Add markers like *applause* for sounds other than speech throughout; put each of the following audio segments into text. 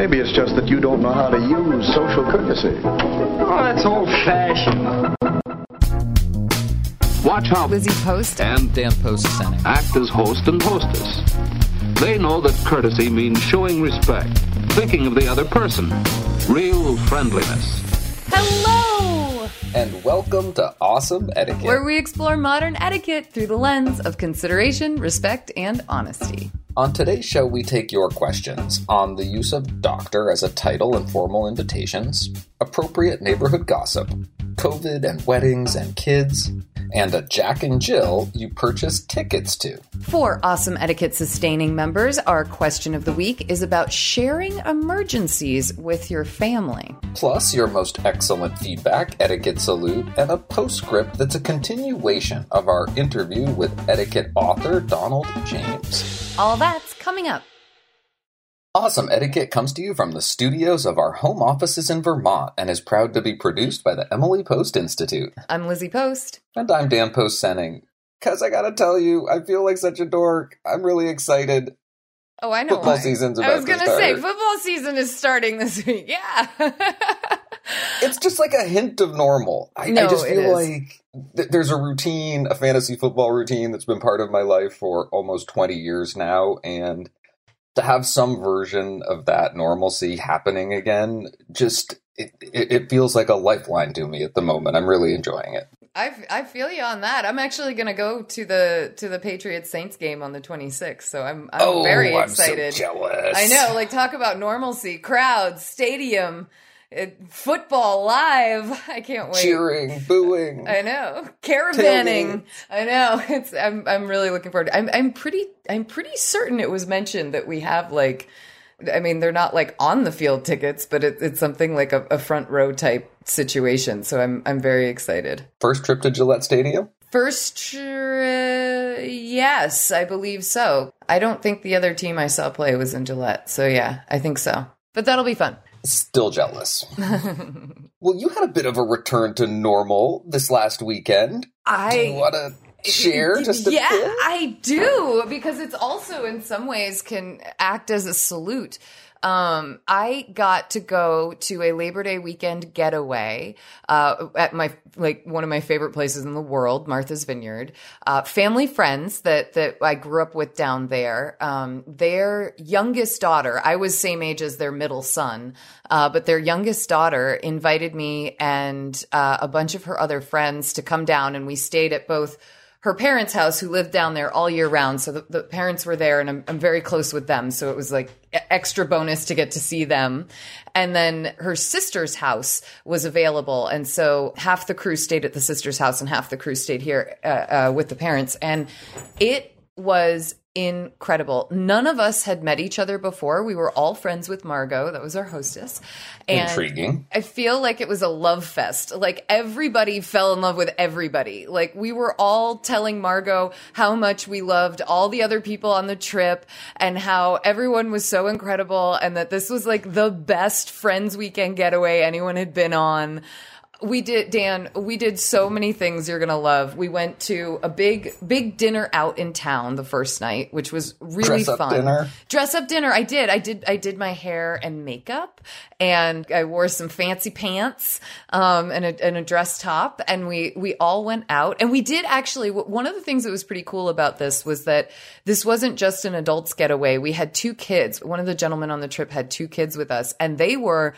Maybe it's just that you don't know how to use social courtesy. Oh, that's old fashioned. Watch how Lizzie Post and Dan Post Senning act as host and hostess. They know that courtesy means showing respect, thinking of the other person, real friendliness. Hello! And welcome to Awesome Etiquette. Where we explore modern etiquette through the lens of consideration, respect, and honesty. On today's show, we take your questions on the use of doctor as a title in formal invitations, appropriate neighborhood gossip, COVID and weddings and kids, and a Jack and Jill you purchased tickets to. For Awesome Etiquette sustaining members, our question of the week is about sharing emergencies with your family. Plus, your most excellent feedback, etiquette salute, and a postscript that's a continuation of our interview with etiquette author Donald James. All that's coming up. Awesome Etiquette comes to you from the studios of our home offices in Vermont and is proud to be produced by the Emily Post Institute. I'm Lizzie Post. And I'm Dan Post Senning. Cause I gotta tell you, I feel like such a dork. I'm really excited. Oh, I know. Football why. season's I was gonna say football season is starting this week. Yeah. *laughs* It's just like a hint of normal. I, I just feel like th- there's a routine, a fantasy football routine that's been part of my life for almost 20 years now. And to have some version of that normalcy happening again, just it, it, it feels like a lifeline to me at the moment. I'm really enjoying it. I, I feel you on that. I'm actually going to go to the to the Patriots Saints game on the 26th, so I'm I'm oh, very I'm excited. so jealous. I know, like talk about normalcy, crowds, stadium, football live. *laughs* I can't wait. Cheering, booing. I know, caravanning. Tailgating. I know. *laughs* It's I'm I'm really looking forward. To, I'm I'm pretty I'm pretty certain it was mentioned that we have like. I mean, they're not like on the field tickets, but it, it's something like a, a front row type situation. So I'm I'm very excited. First trip to Gillette Stadium? First, uh, yes, I believe so. I don't think the other team I saw play was in Gillette. So yeah, I think so. But that'll be fun. Still jealous. *laughs* well, you had a bit of a return to normal this last weekend. I Do want to share just a yeah, bit? I do because it's also in some ways can act as a salute. Um, I got to go to a Labor Day weekend getaway uh, at my like one of my favorite places in the world, Martha's Vineyard. Uh, family friends that that I grew up with down there. Um, their youngest daughter, I was same age as their middle son, uh, but their youngest daughter invited me and uh, a bunch of her other friends to come down, and we stayed at both her parents' house, who lived down there all year round. So the, the parents were there, and I'm, I'm very close with them. So it was like extra bonus to get to see them. And then her sister's house was available, and so half the crew stayed at the sister's house, and half the crew stayed here uh, uh, with the parents. And it was incredible. None of us had met each other before. We were all friends with Margot, that was our hostess. And Intriguing. I feel like it was a love fest. Like everybody fell in love with everybody. Like we were all telling Margot how much we loved all the other people on the trip and how everyone was so incredible and that this was like the best friends weekend getaway anyone had been on. We did, Dan, we did so many things you're going to love. We went to a big, big dinner out in town the first night, which was really Dress up fun. dinner? Dress up dinner. I did. I did. I did my hair and makeup, and I wore some fancy pants um, and, a, and a dress top. And we we all went out, and we did actually. One of the things that was pretty cool about this was that this wasn't just an adults getaway. We had two kids. One of the gentlemen on the trip had two kids with us, and they were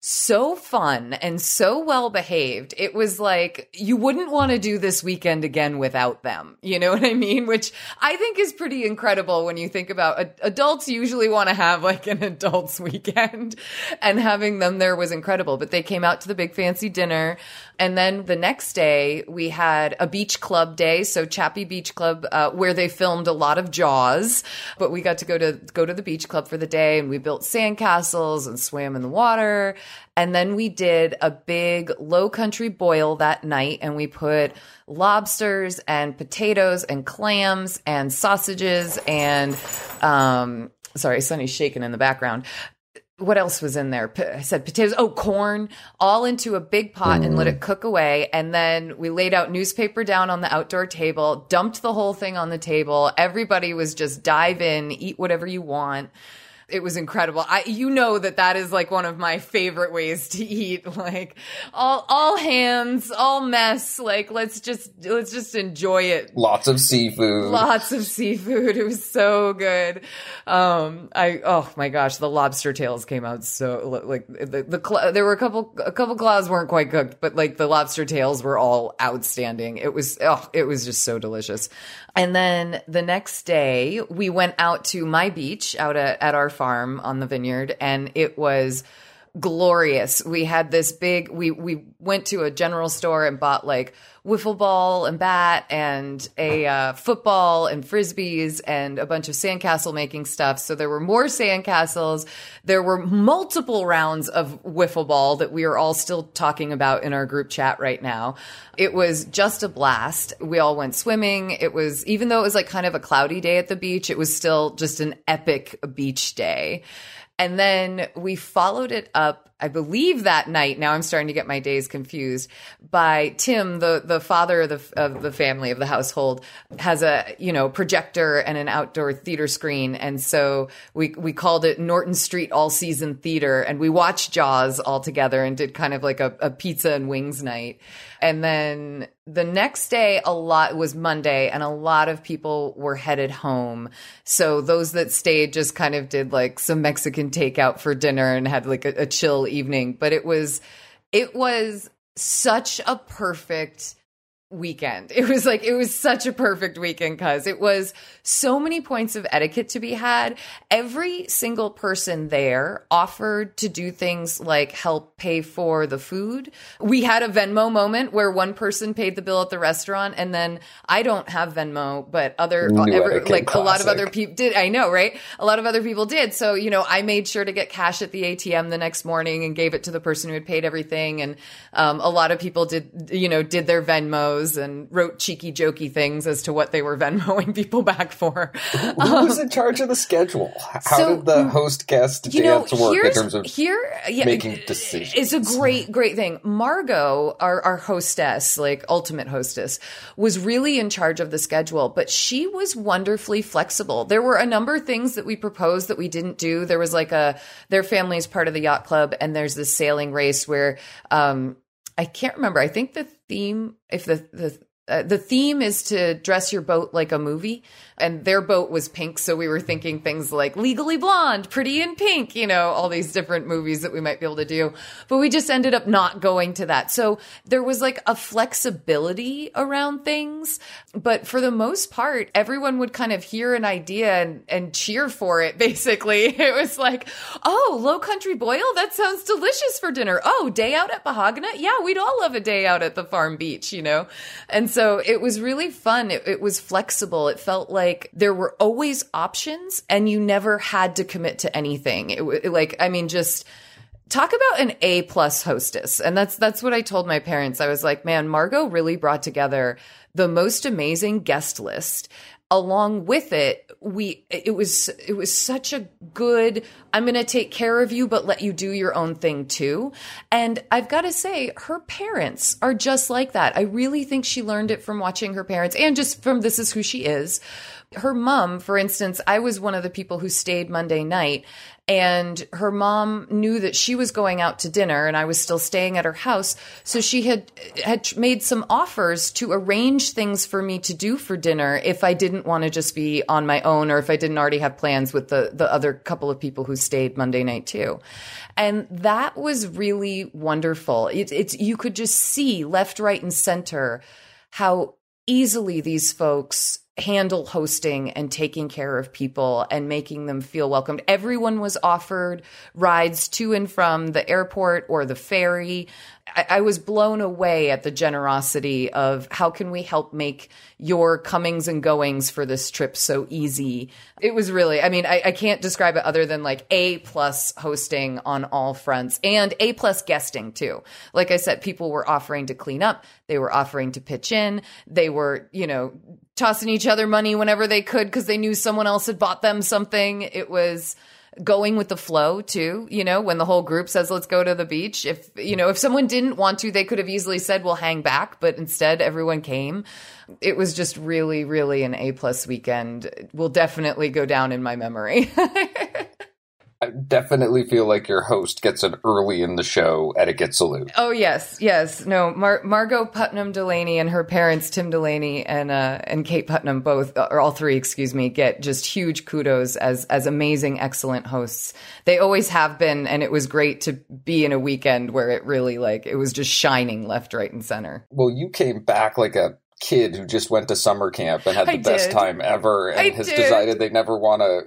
so fun and so well behaved. It was like you wouldn't want to do this weekend again without them. You know *laughs* what I mean? Which I think is pretty incredible when you think about adults usually want to have like an adults *laughs* weekend and having them there was incredible. But they came out to the big fancy dinner. And then the next day we had a beach club day. So Chappy Beach Club, uh, where they filmed a lot of Jaws, but we got to go to, go to the beach club for the day and we built sandcastles and swam in the water. And then we did a big low country boil that night and we put lobsters and potatoes and clams and sausages and, um, sorry, Sunny's shaking in the background what else was in there? I said potatoes, oh, corn, all into a big pot mm. and let it cook away. And then we laid out newspaper down on the outdoor table, dumped the whole thing on the table. Everybody was just dive in, eat whatever you want. It was incredible. I, you know that that is like one of my favorite ways to eat. *laughs* Like all, all hands, all mess. Like let's just, let's just enjoy it. Lots of seafood. Lots of seafood. *laughs* It was so good. Um, I, oh my gosh, the lobster tails came out so, like the, the, there were a couple, a couple claws weren't quite cooked, but like the lobster tails were all outstanding. It was, oh, it was just so delicious. And then the next day, we went out to my beach out at, at our farm on the vineyard, and it was glorious. We had this big we we went to a general store and bought like wiffle ball and bat and a uh, football and frisbees and a bunch of sandcastle making stuff. So there were more sandcastles. There were multiple rounds of wiffle ball that we are all still talking about in our group chat right now. It was just a blast. We all went swimming. It was even though it was like kind of a cloudy day at the beach, it was still just an epic beach day. And then we followed it up I believe that night, now I'm starting to get my days confused, by Tim, the, the father of the, of the family, of the household, has a, you know, projector and an outdoor theater screen. And so we, we called it Norton Street All Season Theater and we watched Jaws all together and did kind of like a, a pizza and wings night. And then the next day, a lot was Monday, and a lot of people were headed home. So those that stayed just kind of did like some Mexican takeout for dinner and had like a, a chill evening. But it was, it was such a perfect weekend. *laughs* It was like, it was such a perfect weekend because it was so many points of etiquette to be had. Every single person there offered to do things like help pay for the food. We had a Venmo moment where one person paid the bill at the restaurant and then I don't have Venmo, but other, every, like classic. a lot of other people did. I know, right? A lot of other people did. So, you know, I made sure to get cash at the ATM the next morning and gave it to the person who had paid everything. And, um, a lot of people did, you know, did their Venmos and wrote cheeky, jokey things as to what they were *laughs* Venmoing people back for. Who was in charge of the schedule? How so, did the host guest you know, work in terms of here, yeah, making decisions? It's a great, great thing. Margot, our, our hostess, like ultimate hostess, was really in charge of the schedule, but she was wonderfully flexible. There were a number of things that we proposed that we didn't do. There was like a, their family is part of the yacht club and there's this sailing race where, um, I can't remember. I think the theme, if the the uh, the theme is to dress your boat like a movie and their boat was pink so we were thinking things like legally blonde pretty in pink you know all these different movies that we might be able to do. But we just ended up not going to that. So there was like a flexibility around things but for the most part everyone would kind of hear an idea and, and cheer for it *laughs* basically. It was like oh low country boil that sounds delicious for dinner. Oh day out at Bahagana yeah we'd all love a day out at the farm beach you know? And so it was really fun it, it was flexible it felt like there were always options and you never had to commit to anything. It, it like, I mean, just talk about an A plus hostess. And that's, that's what I told my parents. I was like, man, Margot really brought together the most amazing guest list along with it we it was it was such a good i'm going to take care of you but let you do your own thing too. And i've got to say her parents are just like that. I really think she learned it from watching her parents and just from this is who she is. Her mom, for instance, I was one of the people who stayed Monday night And her mom knew that she was going out to dinner and I was still staying at her house. So she had, had made some offers to arrange things for me to do for dinner if I didn't want to just be on my own or if I didn't already have plans with the, the other couple of people who stayed Monday night too. And that was really wonderful. It, it's, you could just see left, right, and center how easily these folks handle hosting and taking care of people and making them feel welcomed. Everyone was offered rides to and from the airport or the ferry. I, I, was blown away at the generosity of how can we help make your comings and goings for this trip so easy. It was really, I mean, I, I can't describe it other than like A plus hosting on all fronts and A plus guesting too. Like I said, people were offering to clean up. They were offering to pitch in. They were, you know, tossing each other money whenever they could because they knew someone else had bought them something. It was going with the flow too, you know, when the whole group says, let's go to the beach. If, you know, if someone didn't want to, they could have easily said, we'll hang back, but instead everyone came. It was just really, really an A plus weekend. Will definitely go down in my memory. *laughs* I definitely feel like your host gets an early in the show etiquette salute. Oh yes, yes. No, Mar- Margot Putnam Delaney and her parents Tim Delaney and uh, and Kate Putnam both or all three, excuse me, get just huge kudos as as amazing, excellent hosts. They always have been, and it was great to be in a weekend where it really like it was just shining left, right, and center. Well, you came back like a kid who just went to summer camp and had the I best did. time ever and I has did. decided they never want to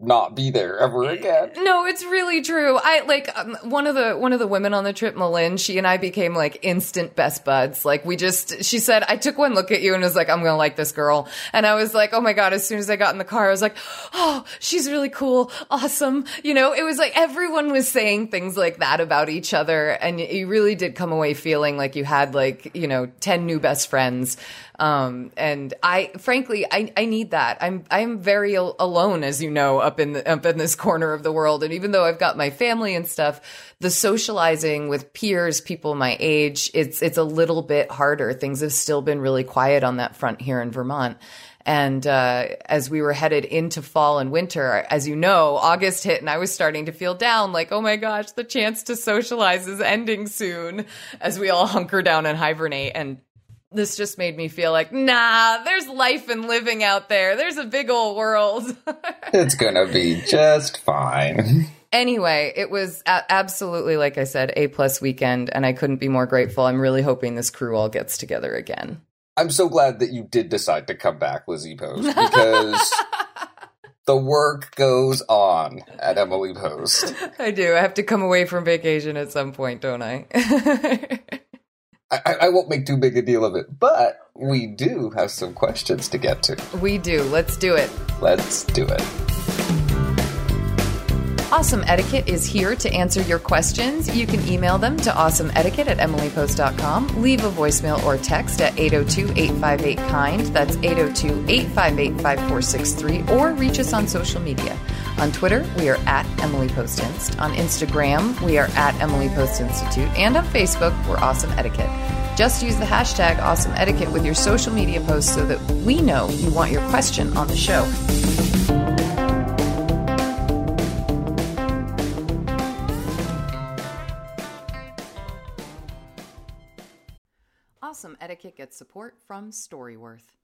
not be there ever again. No, it's really true. I like um, one of the one of the women on the trip, Malin. She and I became like instant best buds. Like we just, she said, I took one look at you and was like, I'm gonna like this girl. And I was like, oh my god! As soon as I got in the car, I was like, oh, she's really cool, awesome. You know, it was like everyone was saying things like that about each other, and you really did come away feeling like you had like you know ten new best friends. Um, and I, frankly, I, I need that. I'm, I'm very al- alone, as you know, up in the, up in this corner of the world. And even though I've got my family and stuff, the socializing with peers, people my age, it's, it's a little bit harder. Things have still been really quiet on that front here in Vermont. And uh, as we were headed into fall and winter, as you know, August hit and I was starting to feel down like, oh my gosh, the chance to socialize is ending soon as we all *laughs* hunker down and hibernate. And this just made me feel like, nah, there's life and living out there. There's a big old world. *laughs* It's gonna be just fine. anyway, it was a- absolutely, like I said, A plus weekend, and I couldn't be more grateful. I'm really hoping this crew all gets together again. I'm so glad that you did decide to come back, Lizzie Post, because *laughs* the work goes on at Emily Post. *laughs* I do. I have to come away from vacation at some point, don't I? I, I won't make too big a deal of it, but we do have some questions to get to. we do. Let's do it. Let's do it. Awesome Etiquette is here to answer your questions. You can email them to awesomeetiquette at emilypost.com. Leave a voicemail or text at 802 858 KIND. That's 802 858 5463. Or reach us on social media. On Twitter, we are at Emily Post Inst. On Instagram, we are at Emily Post Institute. And on Facebook, we're Awesome Etiquette. Just use the hashtag Awesome Etiquette with your social media posts so that we know you want your question on the show. Awesome Etiquette gets support from Storyworth.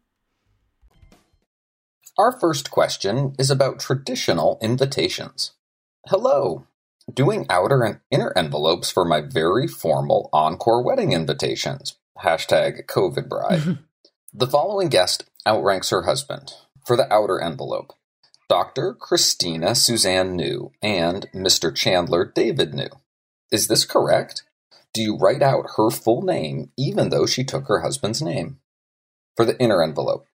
Our first question is about traditional invitations. Hello. Doing outer and inner envelopes for my very formal encore wedding invitations. Hashtag COVID bride. *laughs* the following guest outranks her husband. For the outer envelope, Dr. Christina Suzanne New and Mr. Chandler David New. Is this correct? Do you write out her full name even though she took her husband's name? For the inner envelope,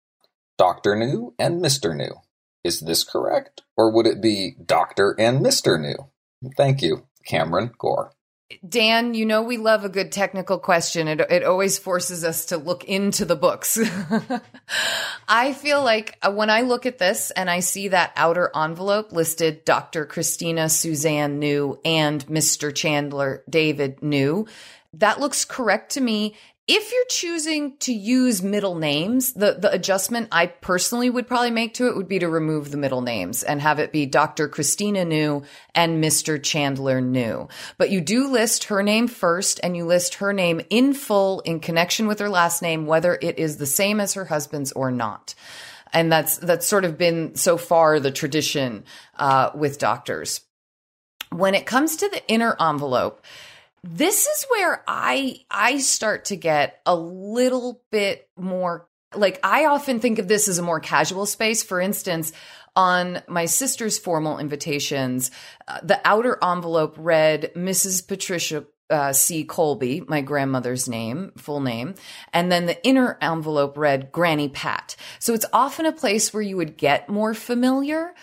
Dr. New and Mr. New. Is this correct? Or would it be Dr. and Mr. New? Thank you, Cameron Gore. Dan, you know we love a good technical question. It, it always forces us to look into the books. *laughs* I feel like uh, when I look at this and I see that outer envelope listed Dr. Christina Suzanne New and Mr. Chandler David New, that looks correct to me if you're choosing to use middle names, the, the adjustment I personally would probably make to it would be to remove the middle names and have it be Dr. Christina New and Mr. Chandler New. But you do list her name first and you list her name in full in connection with her last name, whether it is the same as her husband's or not. And that's, that's sort of been so far the tradition, uh, with doctors. When it comes to the inner envelope, this is where I I start to get a little bit more like I often think of this as a more casual space. For instance, on my sister's formal invitations, uh, the outer envelope read Mrs. Patricia uh, C. Colby, my grandmother's name, full name. And then the inner envelope read Granny Pat. So it's often a place where you would get more familiar.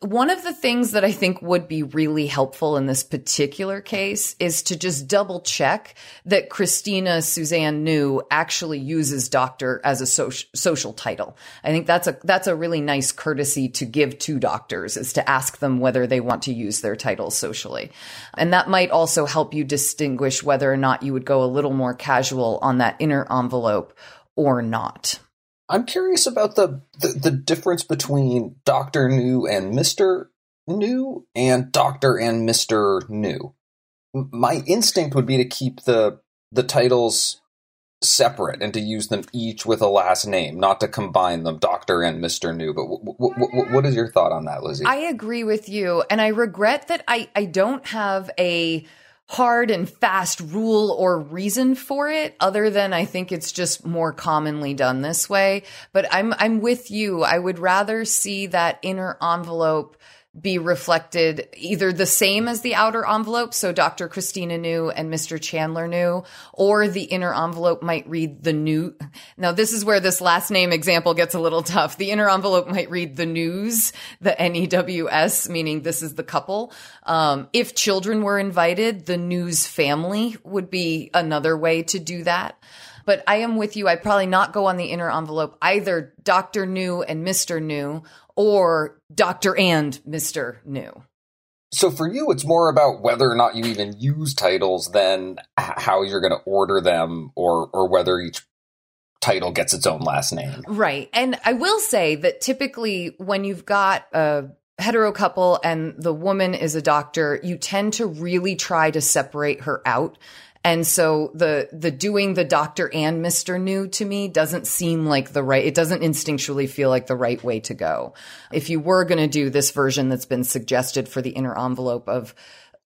One of the things that I think would be really helpful in this particular case is to just double check that Christina Suzanne New actually uses doctor as a social, social title. I think that's a, that's a really nice courtesy to give to doctors is to ask them whether they want to use their titles socially. And that might also help you distinguish distinguish whether or not you would go a little more casual on that inner envelope or not. I'm curious about the, the, the difference between Dr. New and Mr. New and Dr. and Mr. New. My instinct would be to keep the the titles separate and to use them each with a last name, not to combine them, Doctor and Mister New. But w- w- w- what is your thought on that, Lizzie? I agree with you, and I regret that I I don't have a hard and fast rule or reason for it other than I think it's just more commonly done this way. But I'm, I'm with you. I would rather see that inner envelope be reflected either the same as the outer envelope, so Dr. Christina New and Mr. Chandler New, or the inner envelope might read the new. Now, this is where this last name example gets a little tough. The inner envelope might read the news, the N-E-W-S, meaning this is the couple. Um, if children were invited, the news family would be another way to do that. But I am with you. I'd probably not go on the inner envelope either Dr. New and Mr. New or Dr. and Mr. New. So for you, it's more about whether or not you even use titles than how you're going to order them or, or whether each title gets its own last name. Right. And I will say that typically when you've got a hetero couple and the woman is a doctor, you tend to really try to separate her out and so the, the doing the doctor and Mr. New to me doesn't seem like the right, it doesn't instinctually feel like the right way to go. If you were going to do this version that's been suggested for the inner envelope of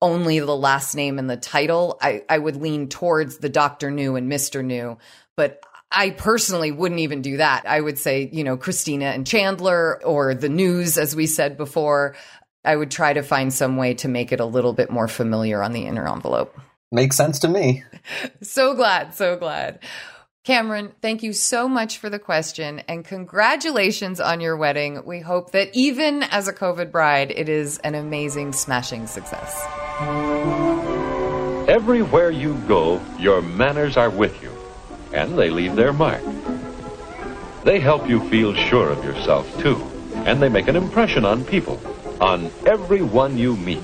only the last name and the title, I, I would lean towards the Dr. New and Mr. New. But I personally wouldn't even do that. I would say, you know, Christina and Chandler or the news, as we said before, I would try to find some way to make it a little bit more familiar on the inner envelope. Makes sense to me. So glad, so glad. Cameron, thank you so much for the question and congratulations on your wedding. We hope that even as a COVID bride, it is an amazing, smashing success. Everywhere you go, your manners are with you, and they leave their mark. They help you feel sure of yourself, too, and they make an impression on people, on everyone you meet.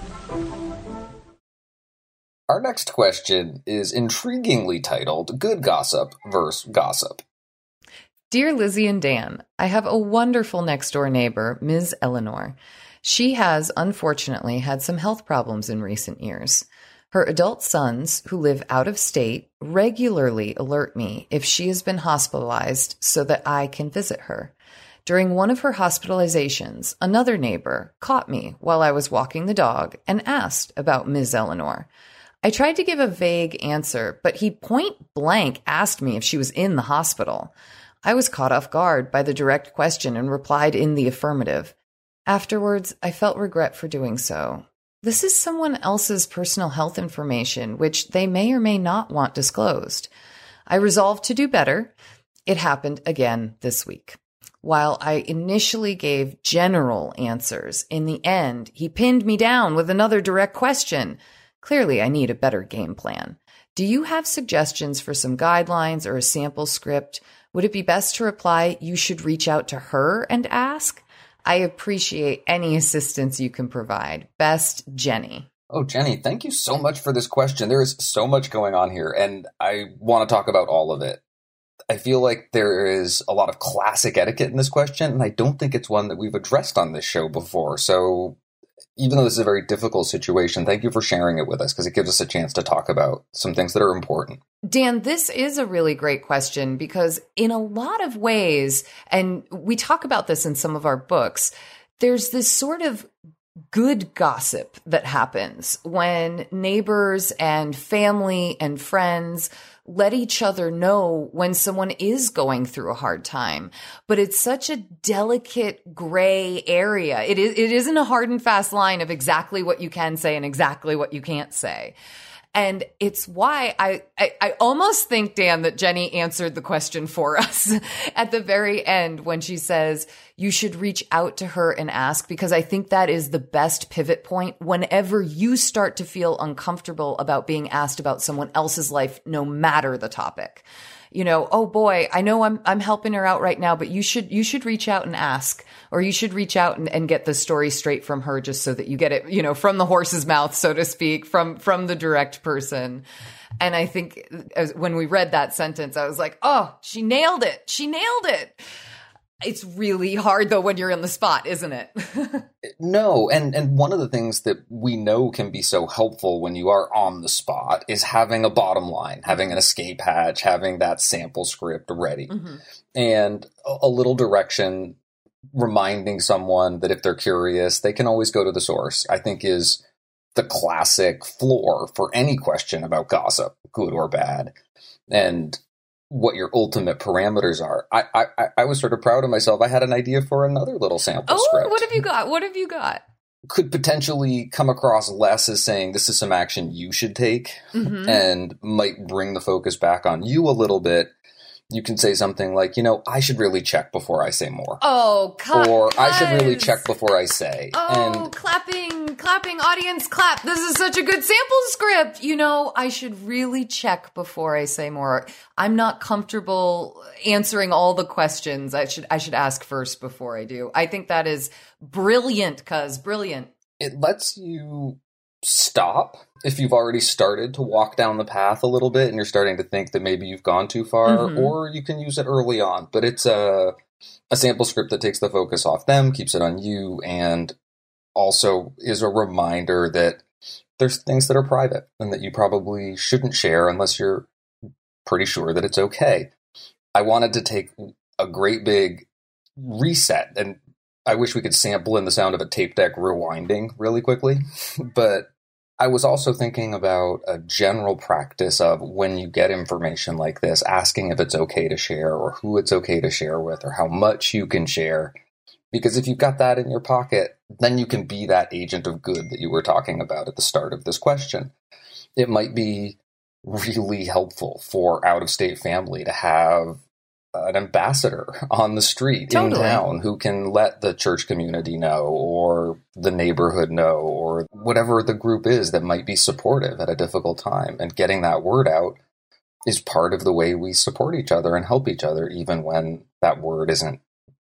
Our next question is intriguingly titled Good Gossip versus Gossip. Dear Lizzie and Dan, I have a wonderful next door neighbor, Ms. Eleanor. She has, unfortunately, had some health problems in recent years. Her adult sons, who live out of state, regularly alert me if she has been hospitalized so that I can visit her. During one of her hospitalizations, another neighbor caught me while I was walking the dog and asked about Ms. Eleanor. I tried to give a vague answer, but he point blank asked me if she was in the hospital. I was caught off guard by the direct question and replied in the affirmative. Afterwards, I felt regret for doing so. This is someone else's personal health information, which they may or may not want disclosed. I resolved to do better. It happened again this week. While I initially gave general answers, in the end, he pinned me down with another direct question. Clearly, I need a better game plan. Do you have suggestions for some guidelines or a sample script? Would it be best to reply, you should reach out to her and ask? I appreciate any assistance you can provide. Best, Jenny. Oh, Jenny, thank you so much for this question. There is so much going on here, and I want to talk about all of it. I feel like there is a lot of classic etiquette in this question, and I don't think it's one that we've addressed on this show before. So even though this is a very difficult situation, thank you for sharing it with us because it gives us a chance to talk about some things that are important. Dan, this is a really great question because, in a lot of ways, and we talk about this in some of our books, there's this sort of good gossip that happens when neighbors and family and friends let each other know when someone is going through a hard time. But it's such a delicate gray area. It is, it isn't a hard and fast line of exactly what you can say and exactly what you can't say. And it's why I, I, I, almost think, Dan, that Jenny answered the question for *laughs* us at the very end when she says, you should reach out to her and ask, because I think that is the best pivot point whenever you start to feel uncomfortable about being asked about someone else's life, no matter the topic you know, oh boy, I know I'm I'm helping her out right now, but you should you should reach out and ask, or you should reach out and, and get the story straight from her, just so that you get it, you know, from the horse's mouth, so to speak, from from the direct person. And I think as, when we read that sentence, I was like, oh, she nailed it. She nailed it. It's really hard though when you're in the spot, isn't it? *laughs* no, and and one of the things that we know can be so helpful when you are on the spot is having a bottom line, having an escape hatch, having that sample script ready. Mm-hmm. And a, a little direction reminding someone that if they're curious, they can always go to the source. I think is the classic floor for any question about gossip, good or bad. And what your ultimate parameters are. I, I I was sort of proud of myself. I had an idea for another little sample oh, script. what have you got? What have you got? Could potentially come across less as saying this is some action you should take, mm-hmm. and might bring the focus back on you a little bit you can say something like, you know, I should really check before I say more. Oh, or I should really check before I say. Oh, and, clapping, clapping, audience, clap. This is such a good sample script. You know, I should really check before I say more. I'm not comfortable answering all the questions. I should, I should ask first before I do. I think that is brilliant, cuz brilliant. It lets you stop if you've already started to walk down the path a little bit and you're starting to think that maybe you've gone too far, mm-hmm. or you can use it early on. But it's a a sample script that takes the focus off them, keeps it on you, and also is a reminder that there's things that are private and that you probably shouldn't share unless you're pretty sure that it's okay. I wanted to take a great big reset and I wish we could sample in the sound of a tape deck rewinding really quickly, *laughs* but I was also thinking about a general practice of when you get information like this, asking if it's okay to share or who it's okay to share with or how much you can share. Because if you've got that in your pocket, then you can be that agent of good that you were talking about at the start of this question. It might be really helpful for out of state family to have an ambassador on the street Totally. in town who can let the church community know or the neighborhood know or whatever the group is that might be supportive at a difficult time and getting that word out is part of the way we support each other and help each other even when that word isn't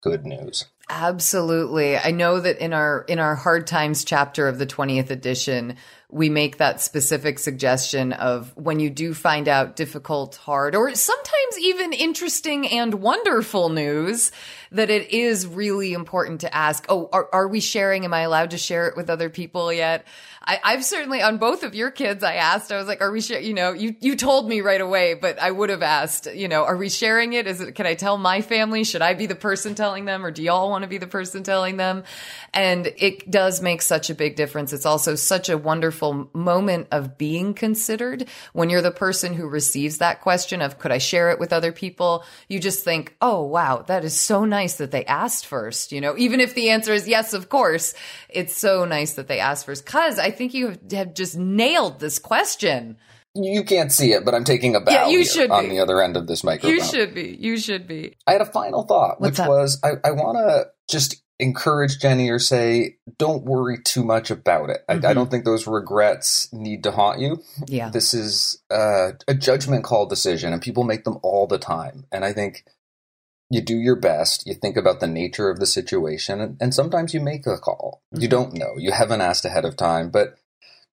good news Absolutely. I know that in our in our hard times chapter of the 20th edition, we make that specific suggestion of when you do find out difficult, hard, or sometimes even interesting and wonderful news, that it is really important to ask, oh, are, are we sharing? Am I allowed to share it with other people yet? I, I've certainly on both of your kids, I asked, I was like, are we sharing? You know, you, you told me right away, but I would have asked, you know, are we sharing it? Is it, can I tell my family? Should I be the person telling them or do y'all want to be the person telling them? And it does make such a big difference. It's also such a wonderful moment of being considered when you're the person who receives that question of, could I share it with other people? You just think, oh, wow, that is so nice that they asked first. You know, even if the answer is yes, of course, it's so nice that they asked first. Cause I think you have- just nailed this question. you can't see it but i'm taking a bow Yeah, you should on be. the other end of this microphone You should be. You should be. I had a final thought, What's which that? was I, I want to just encourage Jenny or say, don't worry too much about it. I, I Mhm. don't think those regrets need to haunt you. Yeah. This is uh, a judgment call decision, and people make them all the time. And I think you do your best, you think about the nature of the situation, and, and sometimes you make a call. You Mhm. don't know, you haven't asked ahead of time, but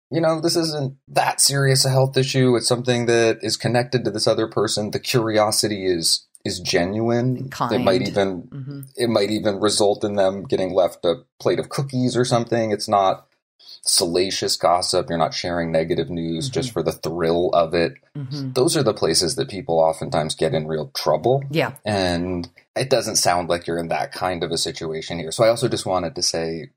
you know, this isn't that serious a health issue. It's something that is connected to this other person. The curiosity is is genuine. Kind. It might even hmm it might even result in them getting left a plate of cookies or something. It's not salacious gossip. You're not sharing negative news Mhm. just for the thrill of it. hmm Those are the places that people oftentimes get in real trouble. Yeah. And it doesn't sound like you're in that kind of a situation here. So I also just wanted to say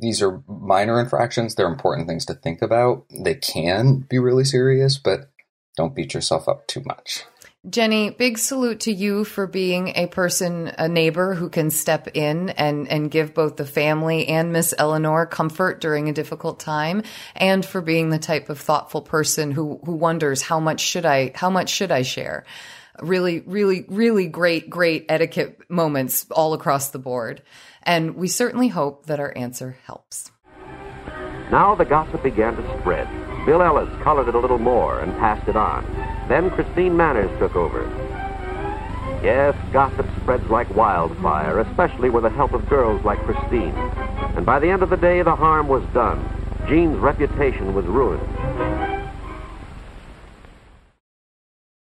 these are minor infractions. They're important things to think about. They can be really serious, but don't beat yourself up too much. Jenny, big salute to you for being a person, a neighbor who can step in and, and give both the family and Miss Eleanor comfort during a difficult time, and for being the type of thoughtful person who, who wonders how much should I, how much should I share? Really, really, really great, great etiquette moments all across the board. And we certainly hope that our answer helps. Now the gossip began to spread. Bill Ellis colored it a little more and passed it on. Then Christine Manners took over. Yes, gossip spreads like wildfire, especially with the help of girls like Christine. And by the end of the day, the harm was done. Jean's reputation was ruined.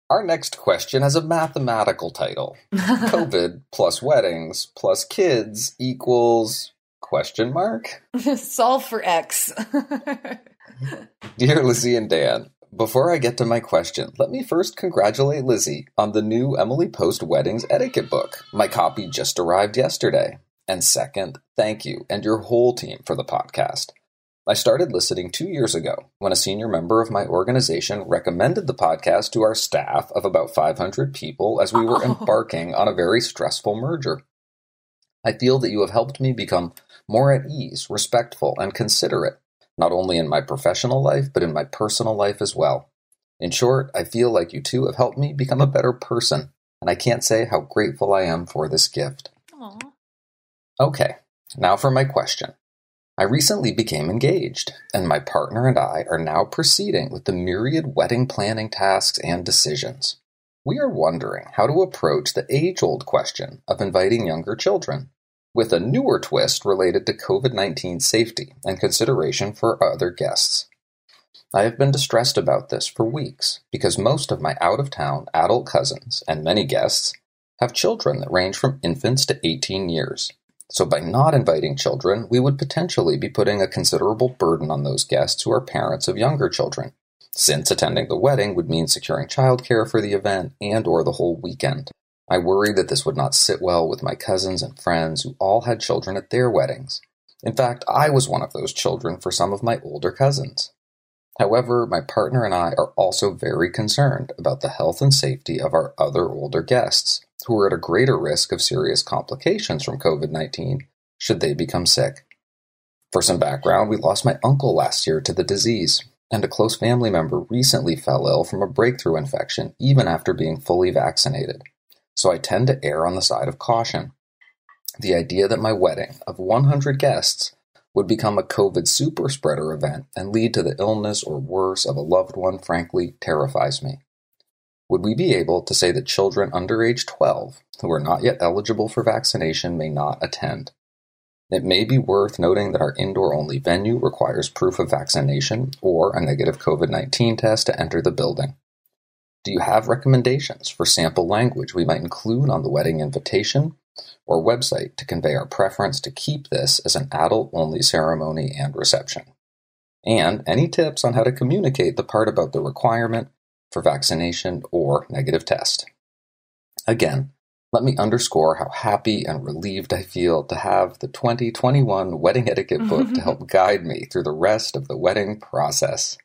Our next question has a mathematical title. *laughs* COVID plus weddings plus kids equals question mark? *laughs* Solve for X. Dear Lizzie and Dan, before I get to my question, let me first congratulate Lizzie on the new Emily Post Weddings Etiquette book. My copy just arrived yesterday. And second, thank you and your whole team for the podcast. I started listening two years ago when a senior member of my organization recommended the podcast to our staff of about 500 people as we were *laughs* Oh. embarking on a very stressful merger. I feel that you have helped me become more at ease, respectful, and considerate, not only in my professional life, but in my personal life as well. In short, I feel like you two have helped me become a better person, and I can't say how grateful I am for this gift. Aw. Okay, now for my question. I recently became engaged, and my partner and I are now proceeding with the myriad wedding planning tasks and decisions. We are wondering how to approach the age old question of inviting younger children, with a newer twist related to COVID 19 safety and consideration for other guests. I have been distressed about this for weeks because most of my out of town adult cousins and many guests have children that range from infants to 18 years. So, by not inviting children, we would potentially be putting a considerable burden on those guests who are parents of younger children, since attending the wedding would mean securing childcare for the event and or the whole weekend. I worried that this would not sit well with my cousins and friends who all had children at their weddings. In fact, I was one of those children for some of my older cousins. However, my partner and I are also very concerned about the health and safety of our other older guests, who are at a greater risk of serious complications from COVID 19 should they become sick. For some background, we lost my uncle last year to the disease, and a close family member recently fell ill from a breakthrough infection even after being fully vaccinated. So I tend to err on the side of caution. The idea that my wedding of 100 guests would become a COVID super spreader event and lead to the illness or worse of a loved one frankly terrifies me. Would we be able to say that children under age 12 who are not yet eligible for vaccination may not attend? It may be worth noting that our indoor only venue requires proof of vaccination or a negative COVID 19 test to enter the building. Do you have recommendations for sample language we might include on the wedding invitation or website to convey our preference to keep this as an adult only ceremony and reception? And any tips on how to communicate the part about the requirement for vaccination or negative test. Again, let me underscore how happy and relieved I feel to have the 2021 Wedding Etiquette book to *laughs* help guide me through the rest of the wedding process.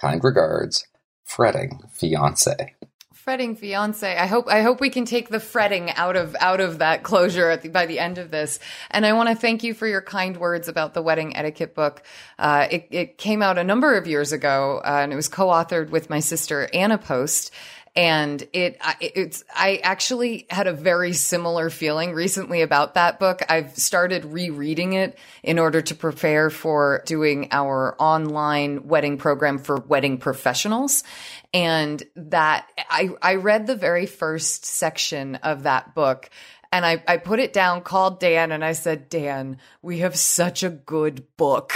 Kind regards, Fretting Fiance. Fretting fiance. I hope i hope we can take the fretting out of out of that closure the, by the end of this. And i want to thank you for your kind words about the wedding etiquette book. Uh, it, it, came out a number of years ago uh, and it was co-authored with my sister anna post and it it's I actually had a very similar feeling recently about that book. I've started rereading it in order to prepare for doing our online wedding program for wedding professionals. And that I I read the very first section of that book and I, I put it down, called Dan, and I said, Dan, we have such a good book.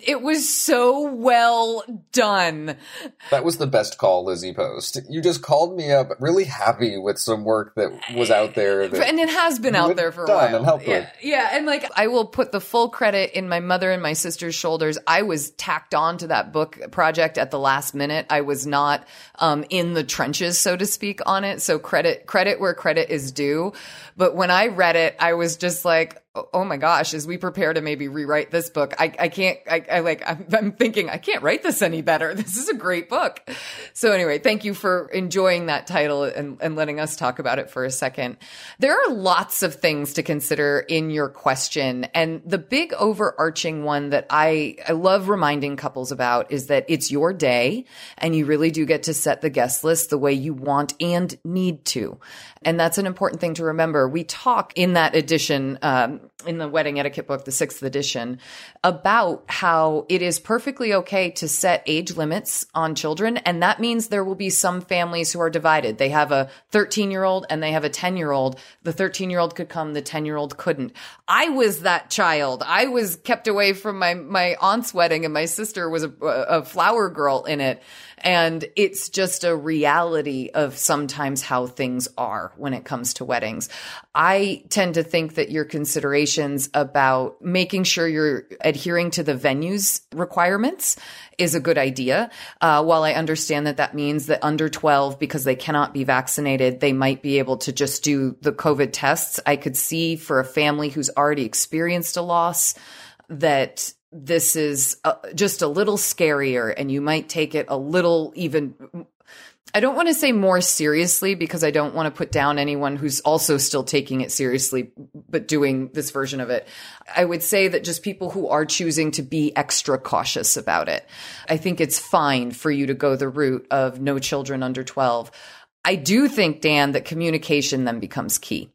It was so well done. That was the best call, Lizzie Post. You just called me up really happy with some work that was out there. and it has been out there for a while. And helped yeah, yeah, and like I will put the full credit in my mother and my sister's shoulders. I was tacked on to that book project at the last minute. I was not um, in the trenches, so to speak, on it. So credit credit where credit is due. But when I read it, I was just like, oh my gosh, as we prepare to maybe rewrite this book, I, I can't, I, I like, I'm, thinking I can't write this any better. *laughs* This is a great book. So anyway, thank you for enjoying that title and, and letting us talk about it for a second. There are lots of things to consider in your question. And the big overarching one that I, I love reminding couples about is that it's your day and you really do get to set the guest list the way you want and need to. And that's an important thing to remember. We talk in that edition, um, in the wedding etiquette book, the sixth edition, about how it is perfectly okay to set age limits on children. And that means there will be some families who are divided. They have a 13 year old and they have a 10 year old. The 13 year old could come, the 10 year old couldn't. I was that child. I was kept away from my, my aunt's wedding and my sister was a, a flower girl in it. And it's just a reality of sometimes how things are when it comes to weddings. I tend to think that your considerations about making sure you're adhering to the venue's requirements is a good idea. Uh, while I understand that that means that under 12, because they cannot be vaccinated, they might be able to just do the COVID tests. I could see for a family who's already experienced a loss that this is uh, just a little scarier and you might take it a little even I don't want to say more seriously because I don't want to put down anyone who's also still taking it seriously but doing this version of it. I would say that just people who are choosing to be extra cautious about it. I think it's fine for you to go the route of no children under 12. I do think Dan that communication then becomes key.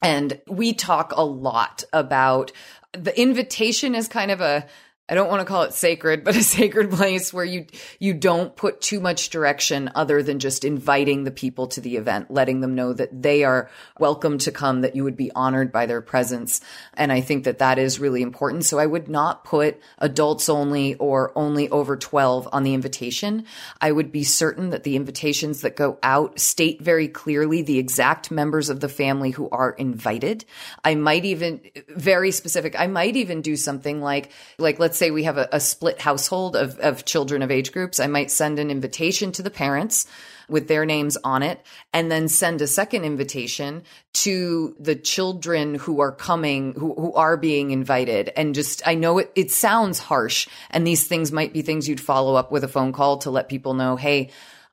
And we talk a lot about the invitation is kind of a I don't want to call it sacred, *laughs* but a sacred place where you you don't put too much direction other than just inviting the people to the event, letting them know that they are welcome to come, that you would be honored by their presence. And I think that that is really important. So I would not put adults only or only over 12 on the invitation. I would be certain that the invitations that go out state very clearly the exact members of the family who are invited. I might even very specific. I might even do something like like say we have a, a split household of, of children of age groups, I might send an invitation to the parents with their names on it and then send a second invitation to the children who are coming, who, who are being invited. And just, I know it, it sounds harsh and these things might be things you'd follow up with a phone call to let people know, Hey,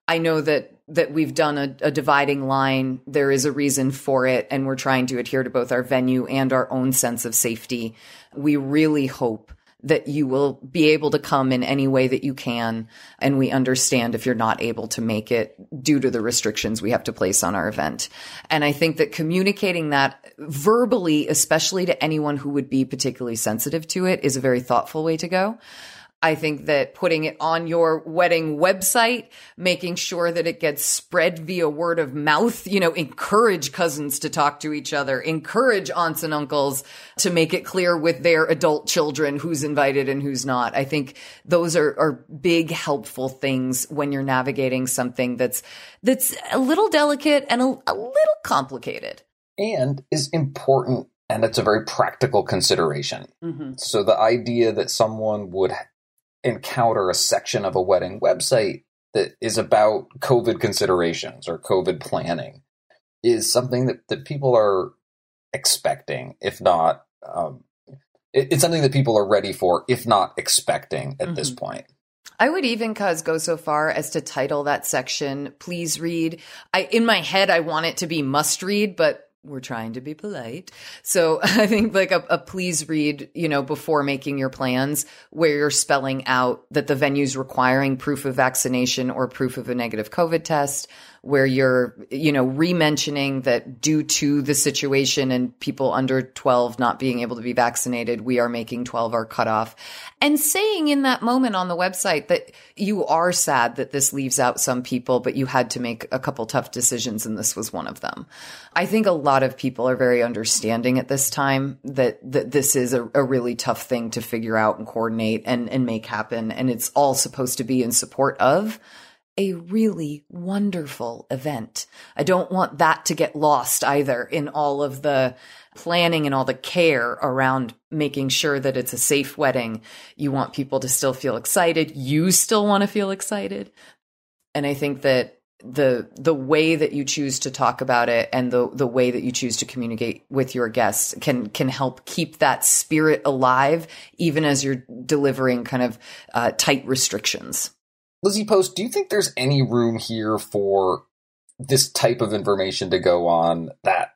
I know that that we've done a, a, dividing line. There is a reason for it, and we're trying to adhere to both our venue and our own sense of safety. We really hope that you will be able to come in any way that you can. And we understand if you're not able to make it due to the restrictions we have to place on our event. And I think that communicating that verbally, especially to anyone who would be particularly sensitive to it, is a very thoughtful way to go. I think that putting it on your wedding website, making sure that it gets spread via word of mouth, you know, encourage cousins to talk to each other, encourage aunts and uncles to make it clear with their adult children who's invited and who's not. I think those are, are big helpful things when you're navigating something that's, that's a little delicate and a, a little complicated. And is important and it's a very practical consideration. Mm-hmm. So the idea that someone would encounter a section of a wedding website that is about COVID considerations or COVID planning is something that, that people are expecting, if not, um, it, it's something that people are ready for, if not expecting at mm-hmm. this point. I would even cause go so far as to title that section, please read. I, in my head, I want it to be must read, but we're trying to be polite. So *laughs* I think like a, a, please read, you know, before making your plans where you're spelling out that the venue's requiring proof of vaccination or proof of a negative COVID test where you're, you know, re-mentioning that due to the situation and people under 12 not being able to be vaccinated, we are making 12 our cutoff. And saying in that moment on the website that you are sad that this leaves out some people, but you had to make a couple tough decisions and this was one of them. I think a lot of people are very understanding at this time that, that this is a, a really tough thing to figure out and coordinate and, and make happen. And it's all supposed to be in support of a really wonderful event. I don't want that to get lost either in all of the planning and all the care around making sure that it's a safe wedding. You want people to still feel excited. You still want to feel excited. And I think that the the way that you choose to talk about it and the the way that you choose to communicate with your guests can can help keep that spirit alive even as you're delivering kind of uh, tight restrictions. Lizzie Post, do you think there's any room here for this type of information to go on that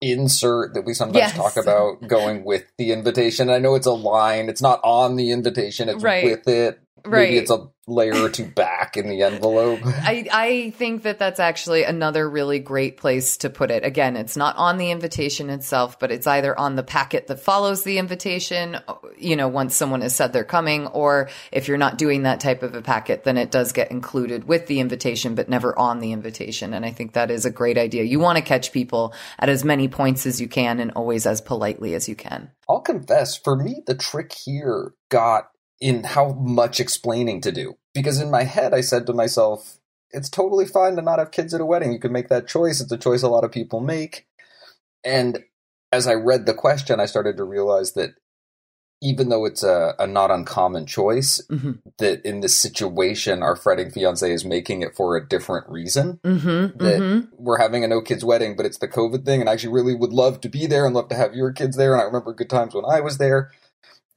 insert that we sometimes yes. talk about going with the invitation? I know it's a line, it's not on the invitation, it's right. with it. Right. Maybe it's a layer or two back in the envelope. *laughs* I, I think that that's actually another really great place to put it. Again, it's not on the invitation itself, but it's either on the packet that follows the invitation, you know, once someone has said they're coming, or if you're not doing that type of a packet, then it does get included with the invitation, but never on the invitation. And I think that is a great idea. You want to catch people at as many points as you can and always as politely as you can. I'll confess, for me, the trick here got in how much explaining to do. Because in my head, I said to myself, it's totally fine to not have kids at a wedding. You can make that choice. It's a choice a lot of people make. And as I read the question, I started to realize that even though it's a, a not uncommon choice, mm-hmm. that in this situation, our fretting fiance is making it for a different reason. Mm-hmm, that mm-hmm. we're having a no kids wedding, but it's the COVID thing, and I actually really would love to be there and love to have your kids there. And I remember good times when I was there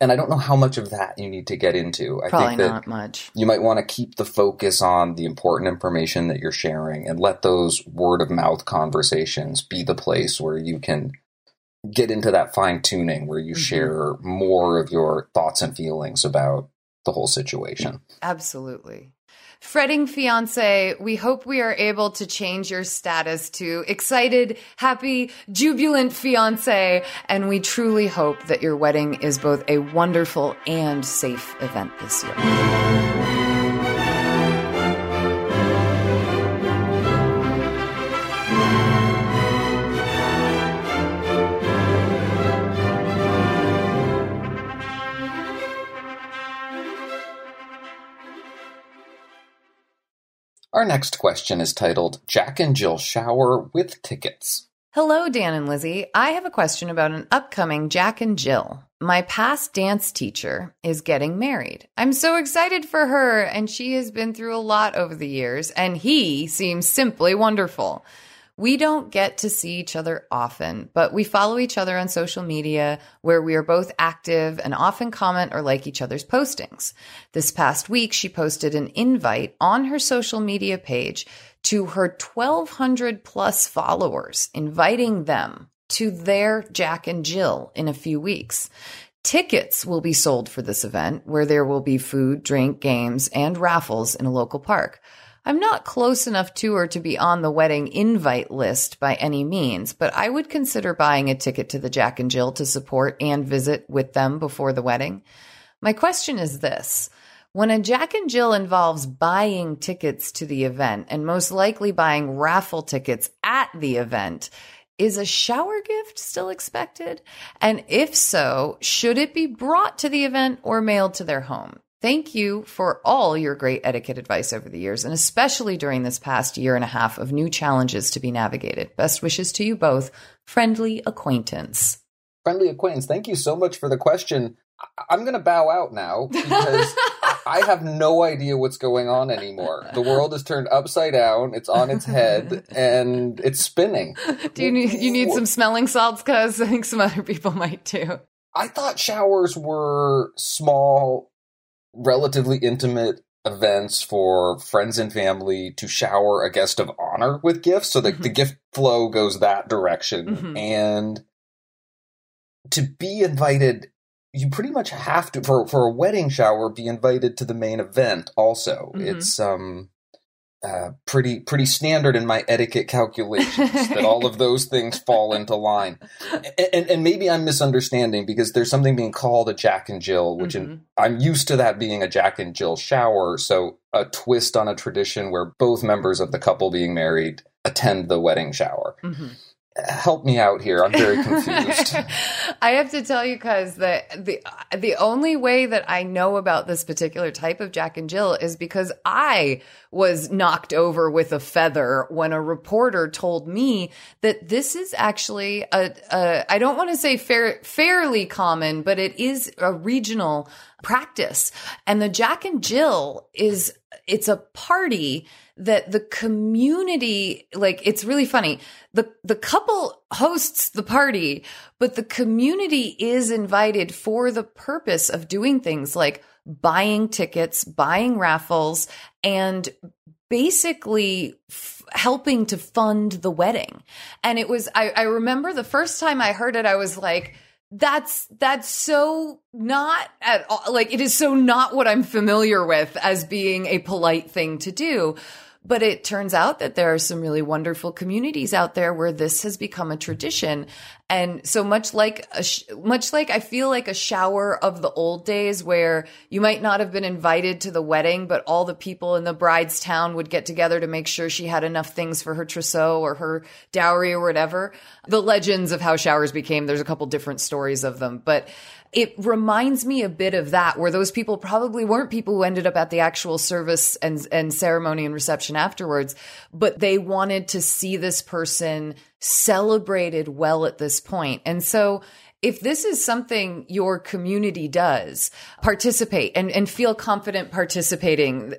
and I don't know how much of that you need to get into. I Probably think that not much. You might want to keep the focus on the important information that you're sharing and let those word of mouth conversations be the place where you can get into that fine tuning where you mm-hmm. share more of your thoughts and feelings about the whole situation. Absolutely. Fretting fiance, we hope we are able to change your status to excited, happy, jubilant fiance. And we truly hope that your wedding is both a wonderful and safe event this year. Our next question is titled Jack and Jill Shower with Tickets. Hello, Dan and Lizzie. I have a question about an upcoming Jack and Jill. My past dance teacher is getting married. I'm so excited for her, and she has been through a lot over the years, and he seems simply wonderful. We don't get to see each other often, but we follow each other on social media where we are both active and often comment or like each other's postings. This past week, she posted an invite on her social media page to her 1200 plus followers, inviting them to their Jack and Jill in a few weeks. Tickets will be sold for this event where there will be food, drink, games, and raffles in a local park. I'm not close enough to her to be on the wedding invite list by any means, but I would consider buying a ticket to the Jack and Jill to support and visit with them before the wedding. My question is this. When a Jack and Jill involves buying tickets to the event and most likely buying raffle tickets at the event, is a shower gift still expected? And if so, should it be brought to the event or mailed to their home? Thank you for all your great etiquette advice over the years, and especially during this past year and a half of new challenges to be navigated. Best wishes to you both. Friendly acquaintance. Friendly acquaintance, thank you so much for the question. I'm going to bow out now because I have no idea what's going on anymore. The world is turned upside down, it's on its head, and it's spinning. Do you need, you need some smelling salts? Because I think some other people might too. I thought showers were small relatively intimate events for friends and family to shower a guest of honor with gifts. So the, mm-hmm. the gift flow goes that direction. Mm-hmm. And to be invited, you pretty much have to, for, for a wedding shower, be invited to the main event also. Mm-hmm. It's, um, uh, pretty pretty standard in my etiquette calculations that all of those things fall into line. And, and, and, maybe I'm misunderstanding because there's something being called a Jack and Jill, which mm-hmm. in, I'm used to that being a Jack and Jill shower. So a twist on a tradition where both members of the couple being married attend the wedding shower. Mm-hmm help me out here. I'm very confused. *laughs* I have to tell you, because the the the only way that I know about this particular type of Jack and Jill is because I was knocked over with a feather when a reporter told me that this is actually a, a I don't want to say fair, fairly common, but it is a regional practice. And the Jack and Jill is it's a party that the community like it's really funny the the couple hosts the party but the community is invited for the purpose of doing things like buying tickets buying raffles and basically f- helping to fund the wedding and it was I, I remember the first time i heard it i was like that's that's so not at all like it is so not what I'm familiar with as being a polite thing to do. But it turns out that there are some really wonderful communities out there where this has become a tradition. And so much like a sh- much like I feel like a shower of the old days where you might not have been invited to the wedding, but all the people in the bride's town would get together to make sure she had enough things for her trousseau or her dowry or whatever. The legends of how showers became, there's a couple different stories of them, but it reminds me a bit of that, where those people probably weren't people who ended up at the actual service and, and ceremony and reception afterwards, but they wanted to see this person celebrated well at this point. And so if this is something your community does, participate and, and feel confident participating.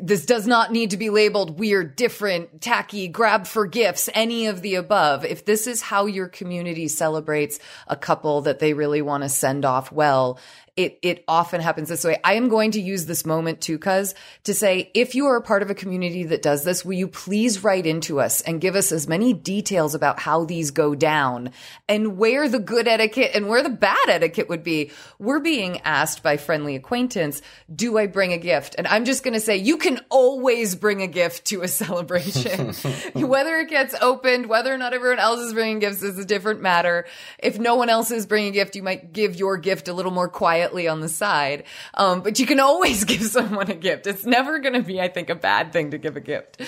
This does not need to be labeled weird, different, tacky, grab for gifts, any of the above. If this is how your community celebrates a couple that they really want to send off well, it it often happens this way. I am going to use this moment too, cuz to say if you are a part of a community that does this, will you please write into us and give us as many details about how these go down and where the good etiquette and where the bad etiquette would be. We're being asked by friendly acquaintance, do I bring a gift? And I'm just going to say you can always bring a gift to a *laughs* celebration. *laughs* whether it gets opened, whether or not everyone else is bringing gifts is a different matter. If no one else is bringing a gift, you might give your gift a little more quiet quietly on the side. Um, but you can always *laughs* give someone a gift. It's never going to be, I think, a bad thing to give a gift.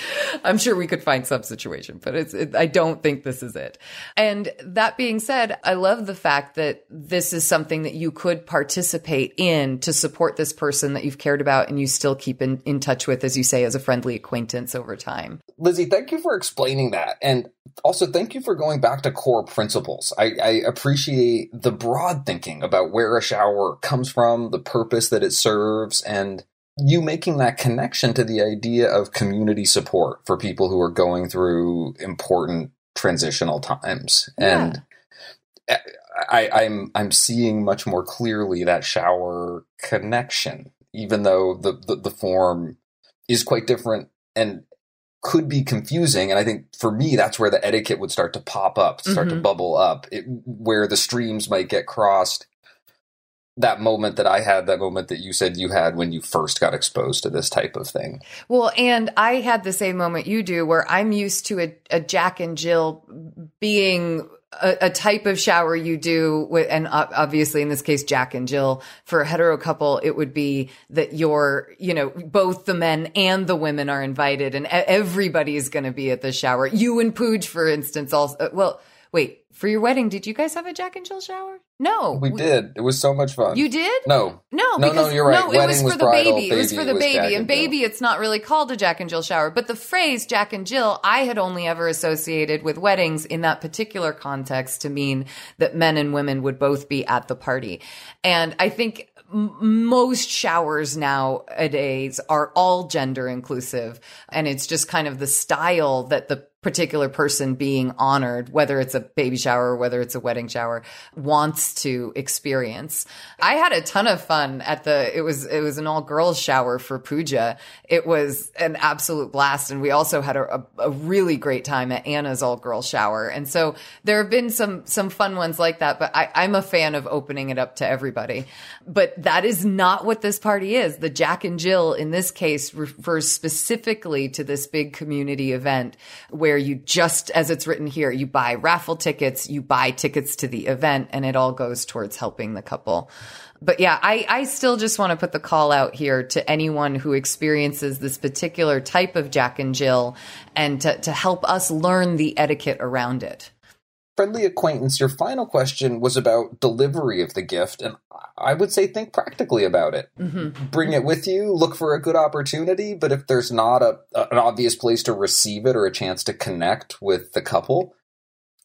I'm sure we could find some situation, but it's, it, I don't think this is it. And that being said, I love the fact that this is something that you could participate in to support this person that you've cared about and you still keep in, in touch with, as you say, as a friendly acquaintance over time. Lizzie, thank you for explaining that. And also, thank you for going back to core principles. I, I appreciate the broad thinking about where a shower comes from, the purpose that it serves, and you making that connection to the idea of community support for people who are going through important transitional times. Yeah. And I, I'm I'm seeing much more clearly that shower connection, even though the, the, the form is quite different and could be confusing. And I think for me, that's where the etiquette would start to pop up, start mm-hmm. to bubble up, it, where the streams might get crossed that moment that I had, that moment that you said you had when you first got exposed to this type of thing. Well, and I had the same moment you do where I'm used to a, a Jack and Jill being a, a, type of shower you do with, and obviously in this case, Jack and Jill for a hetero couple, it would be that you're, you know, both the men and the women are invited and everybody is going to be at the shower. You and Pooj, for instance, also, well, wait, for your wedding, did you guys have a Jack and Jill shower? No, we, we did. It was so much fun. You did? No, no, no, no. You're right. No, Wedding it was for was the bridal, baby. It was for the was baby, Jack and baby, it's not really called a Jack and Jill shower. But the phrase Jack and Jill, I had only ever associated with weddings in that particular context to mean that men and women would both be at the party, and I think most showers nowadays are all gender inclusive and it's just kind of the style that the particular person being honored, whether it's a baby shower or whether it's a wedding shower, wants to experience. I had a ton of fun at the, it was, it was an all girls shower for Pooja. It was an absolute blast. And we also had a, a, a really great time at Anna's all girls shower. And so there have been some, some fun ones like that, but I, I'm a fan of opening it up to everybody. But that is not what this party is. The Jack and Jill in this case refers specifically to this big community event where where you just, as it's written here, you buy raffle tickets, you buy tickets to the event, and it all goes towards helping the couple. But yeah, I, I still just want to put the call out here to anyone who experiences this particular type of Jack and Jill and to, to help us learn the etiquette around it friendly acquaintance, your final question was about delivery of the gift, and I would say think practically about it. Mm-hmm. Bring it with you, look for a good opportunity, but if there's not a, an obvious place to receive it or a chance to connect with the couple,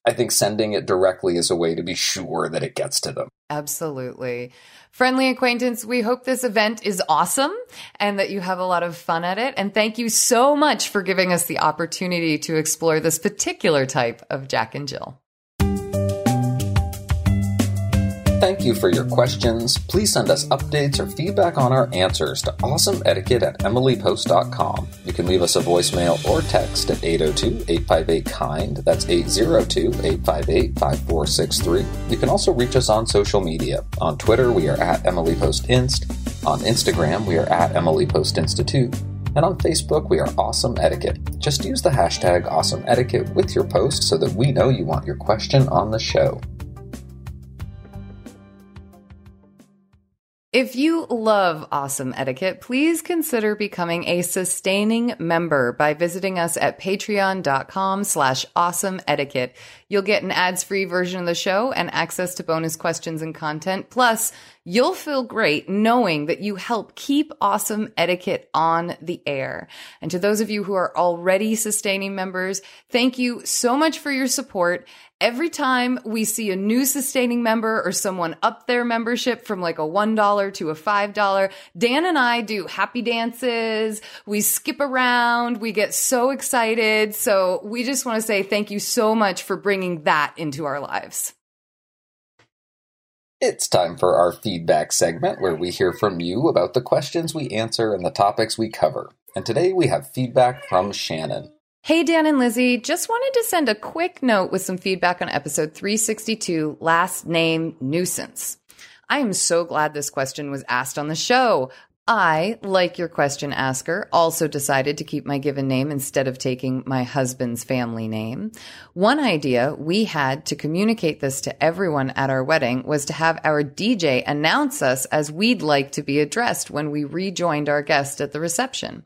I think sending it directly is a way to be sure that it gets to them. Absolutely. Friendly acquaintance, we hope this event is awesome and that you have a lot of fun at it. And thank you so much for giving us the opportunity to explore this particular type of Jack and Jill. Thank you for your questions. Please send us updates or feedback on our answers to awesomeetiquette at emilypost.com. You can leave us a voicemail or text at 802 858 KIND. That's 802 858 5463. You can also reach us on social media. On Twitter, we are at EmilyPostInst. On Instagram, we are at EmilyPostInstitute. And on Facebook, we are Awesome Etiquette. Just use the hashtag Awesome Etiquette with your post so that we know you want your question on the show. If you love awesome etiquette, please consider becoming a sustaining member by visiting us at patreon.com slash awesome etiquette. You'll get an ads-free version of the show and access to bonus questions and content. Plus, you'll feel great knowing that you help keep awesome etiquette on the air. And to those of you who are already sustaining members, thank you so much for your support every time we see a new sustaining member or someone up their membership from like a $1 to a $5, Dan and I do happy dances. We skip around. We get so excited. So we just want to say thank you so much for bringing that into our lives. It's time for our feedback segment where we hear from you about the questions we answer and the topics we cover. And today we have feedback from Shannon. Hey, Dan and Lizzie, just wanted to send a quick note with some feedback on episode 362, Last Name Nuisance. I am so glad this question was asked on the show. I, like your question asker, also decided to keep my given name instead of taking my husband's family name. One idea we had to communicate this to everyone at our wedding was to have our DJ announce us as we'd like to be addressed when we rejoined our guest at the reception.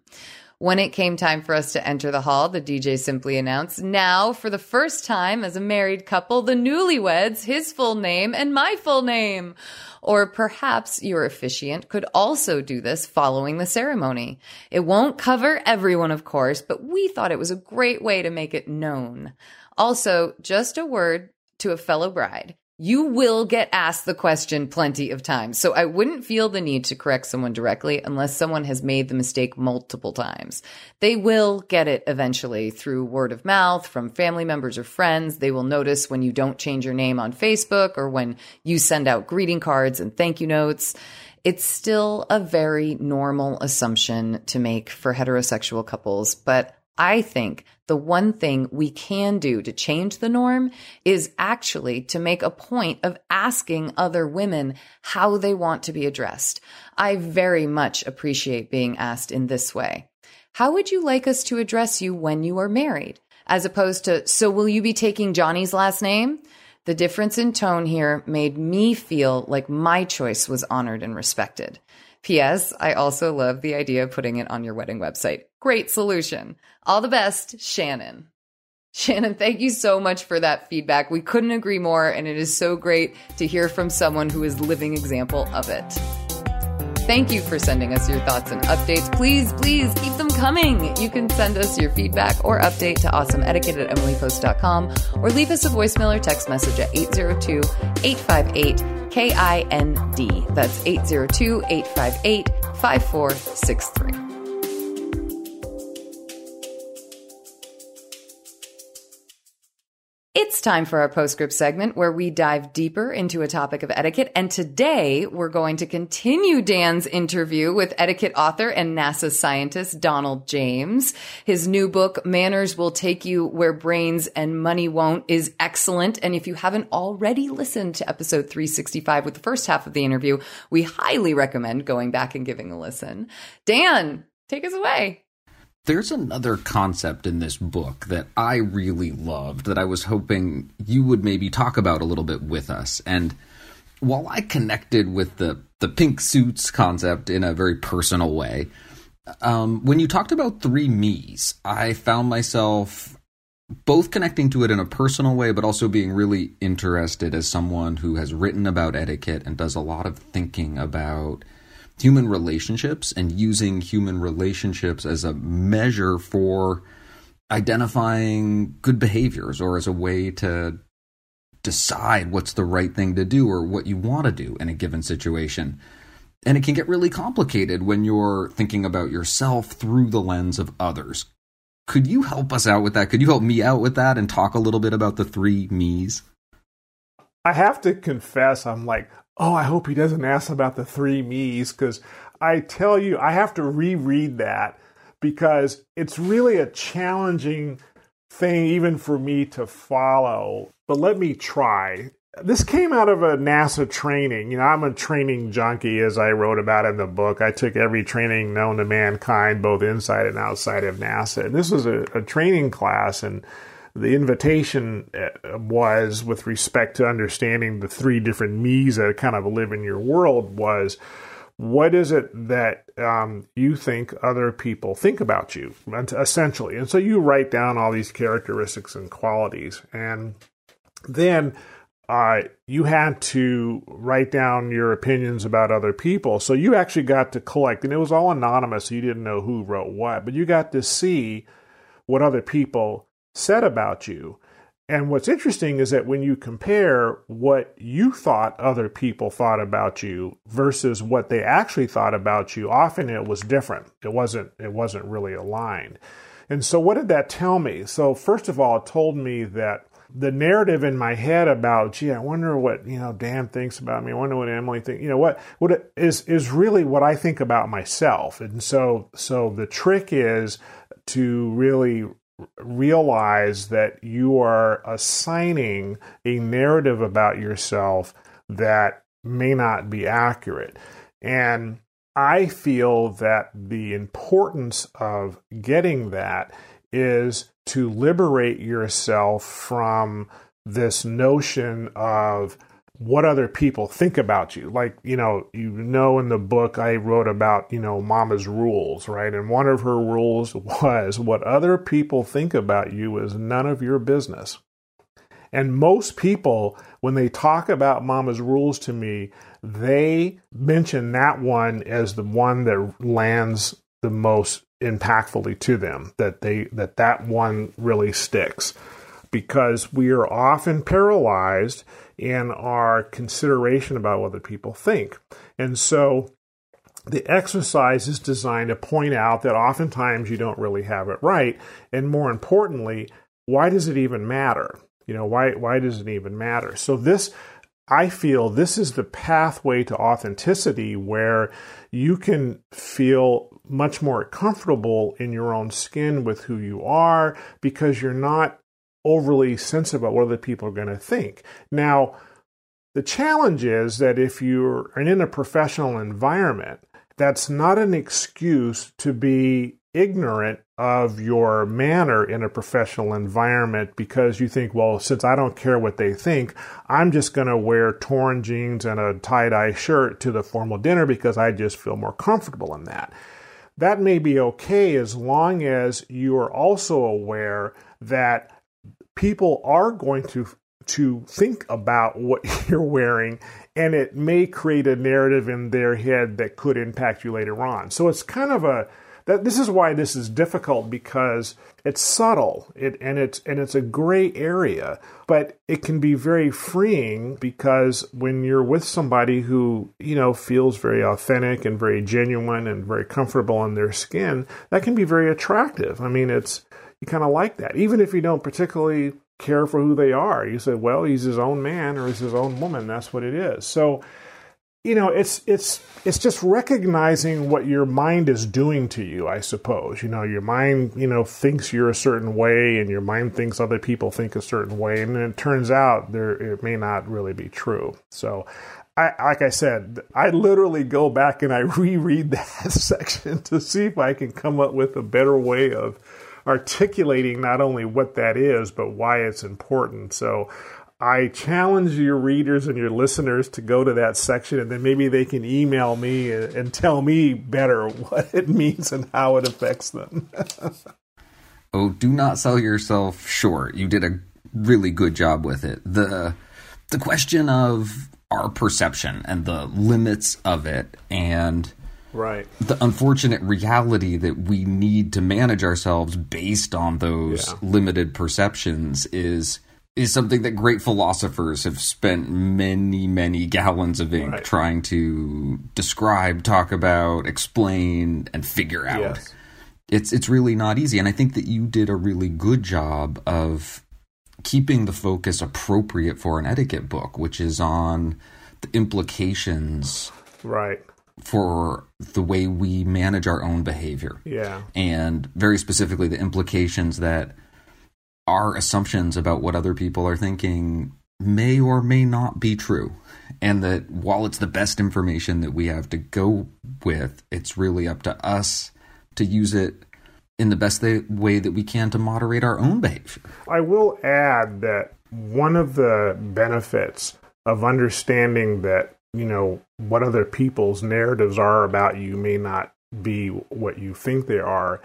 When it came time for us to enter the hall, the DJ simply announced, now, for the first time as a married couple, the newlyweds, his full name and my full name. Or perhaps your officiant could also do this following the ceremony. It won't cover everyone, of course, but we thought it was a great way to make it known. Also, just a word to a fellow bride you will get asked the question plenty of times. So I wouldn't feel the need to correct someone directly unless someone has made the mistake multiple times. They will get it eventually through word of mouth from family members or friends. They will notice when you don't change your name on Facebook or when you send out greeting cards and thank you notes. It's still a very normal assumption to make for heterosexual couples, but I think the one thing we can do to change the norm is actually to make a point of asking other women how they want to be addressed. I very much appreciate being asked in this way. How would you like us to address you when you are married? As opposed to, so will you be taking Johnny's last name? The difference in tone here made me feel like my choice was honored and respected. P.S. I also love the idea of putting it on your wedding website. Great solution. All the best, Shannon. Shannon, thank you so much for that feedback. We couldn't agree more, and it is so great to hear from someone who is living example of it. Thank you for sending us your thoughts and updates. Please, please keep them coming. You can send us your feedback or update to awesomeetiquette at emilypost.com or leave us a voicemail or text message at 802 858 KIND. That's 802 858 5463. It's time for our postscript segment where we dive deeper into a topic of etiquette. And today we're going to continue Dan's interview with etiquette author and NASA scientist Donald James. His new book, Manners Will Take You Where Brains and Money Won't, is excellent. And if you haven't already listened to episode 365 with the first half of the interview, we highly recommend going back and giving a listen. Dan, take us away. There's another concept in this book that I really loved that I was hoping you would maybe talk about a little bit with us. And while I connected with the, the pink suits concept in a very personal way, um, when you talked about three me's, I found myself both connecting to it in a personal way, but also being really interested as someone who has written about etiquette and does a lot of thinking about human relationships and using human relationships as a measure for identifying good behaviors or as a way to decide what's the right thing to do or what you want to do in a given situation. And it can get really complicated when you're thinking about yourself through the lens of others. Could you help us out with that? Could you help me out with that and talk a little bit about the three me's? I have to confess, I'm like, oh, I hope he doesn't ask about the three me's because I tell you, I have to reread that because it's really a challenging thing even for me to follow. But let me try. This came out of a NASA training. You know, I'm a training junkie, as I wrote about in the book. I took every training known to mankind, both inside and outside of NASA. And this was a, a training class, and the invitation uh, was with respect to understanding the three different me's that kind of live in your world was what is it that um, you think other people think about you essentially? And so you write down all these characteristics and qualities and then uh, you had to write down your opinions about other people. So you actually got to collect and it was all anonymous so you didn't know who wrote what but you got to see what other people said about you. And what's interesting is that when you compare what you thought other people thought about you versus what they actually thought about you, often it was different. It wasn't it wasn't really aligned. And so what did that tell me? So first of all, it told me that the narrative in my head about, gee, I wonder what, you know, Dan thinks about me. I wonder what Emily thinks. You know, what what is is really what I think about myself. And so so the trick is to really realize that you are assigning a narrative about yourself that may not be accurate. And I feel that the importance of getting that is to liberate yourself from this notion of what other people think about you. Like, you know, you know, in the book I wrote about, you know, mama's rules, right? And one of her rules *laughs* was what other people think about you is none of your business. And most people, when they talk about mama's rules to me, they mention that one as the one that lands the most impactfully to them, that they, that that one really sticks because we are often paralyzed in our consideration about what other people think. And so the exercise is designed to point out that oftentimes you don't really have it right. And more importantly, why does it even matter? You know, why, why does it even matter? So this I feel this is the pathway to authenticity where you can feel much more comfortable in your own skin with who you are because you're not overly sensitive about what other people are going to think. Now, the challenge is that if you're in a professional environment, that's not an excuse to be ignorant of your manner in a professional environment because you think, well, since I don't care what they think, I'm just going to wear torn jeans and a tie dye shirt to the formal dinner because I just feel more comfortable in that. That may be okay as long as you are also aware that people are going to to think about what *laughs* you're wearing and it may create a narrative in their head that could impact you later on. So it's kind of a that this is why this is difficult because it's subtle. It, and it's and it's a gray area. But it can be very freeing because when you're with somebody who you know feels very authentic and very genuine and very comfortable in their skin that can be very attractive. I mean it's you kind of like that even if you don't particularly care for who they are. You say well he's his own man or he's his own woman that's what it is. So you know it's it's it's just recognizing what your mind is doing to you i suppose. You know your mind you know thinks you're a certain way and your mind thinks other people think a certain way and it turns out there it may not really be true. So I, like I said, I literally go back and I *laughs* reread that *laughs* section to see if I can come up with a better way of articulating not only what that is, but why it's important. So I challenge your readers and your listeners to go to that section and then maybe they can email me and tell me better *laughs* what it means and how it affects them. *laughs* oh, do not sell yourself short. You did a really good job with it. The the question of our perception and the limits of it and right the unfortunate reality that we need to manage ourselves based on those yeah. limited perceptions is is something that great philosophers have spent many, many gallons of ink right. trying to describe, talk about, explain, and figure out. Yes. It's it's really not easy, and I think that you did a really good job of keeping the focus appropriate for an etiquette book, which is on the implications, right, for the way we manage our own behavior. Yeah, and very specifically the implications that our assumptions about what other people are thinking may or may not be true. And that while it's the best information that we have to go with, it's really up to us to use it in the best way that we can to moderate our own behavior. I will add that one of the benefits of understanding that, you know, what other people's narratives are about you may not be what you think they are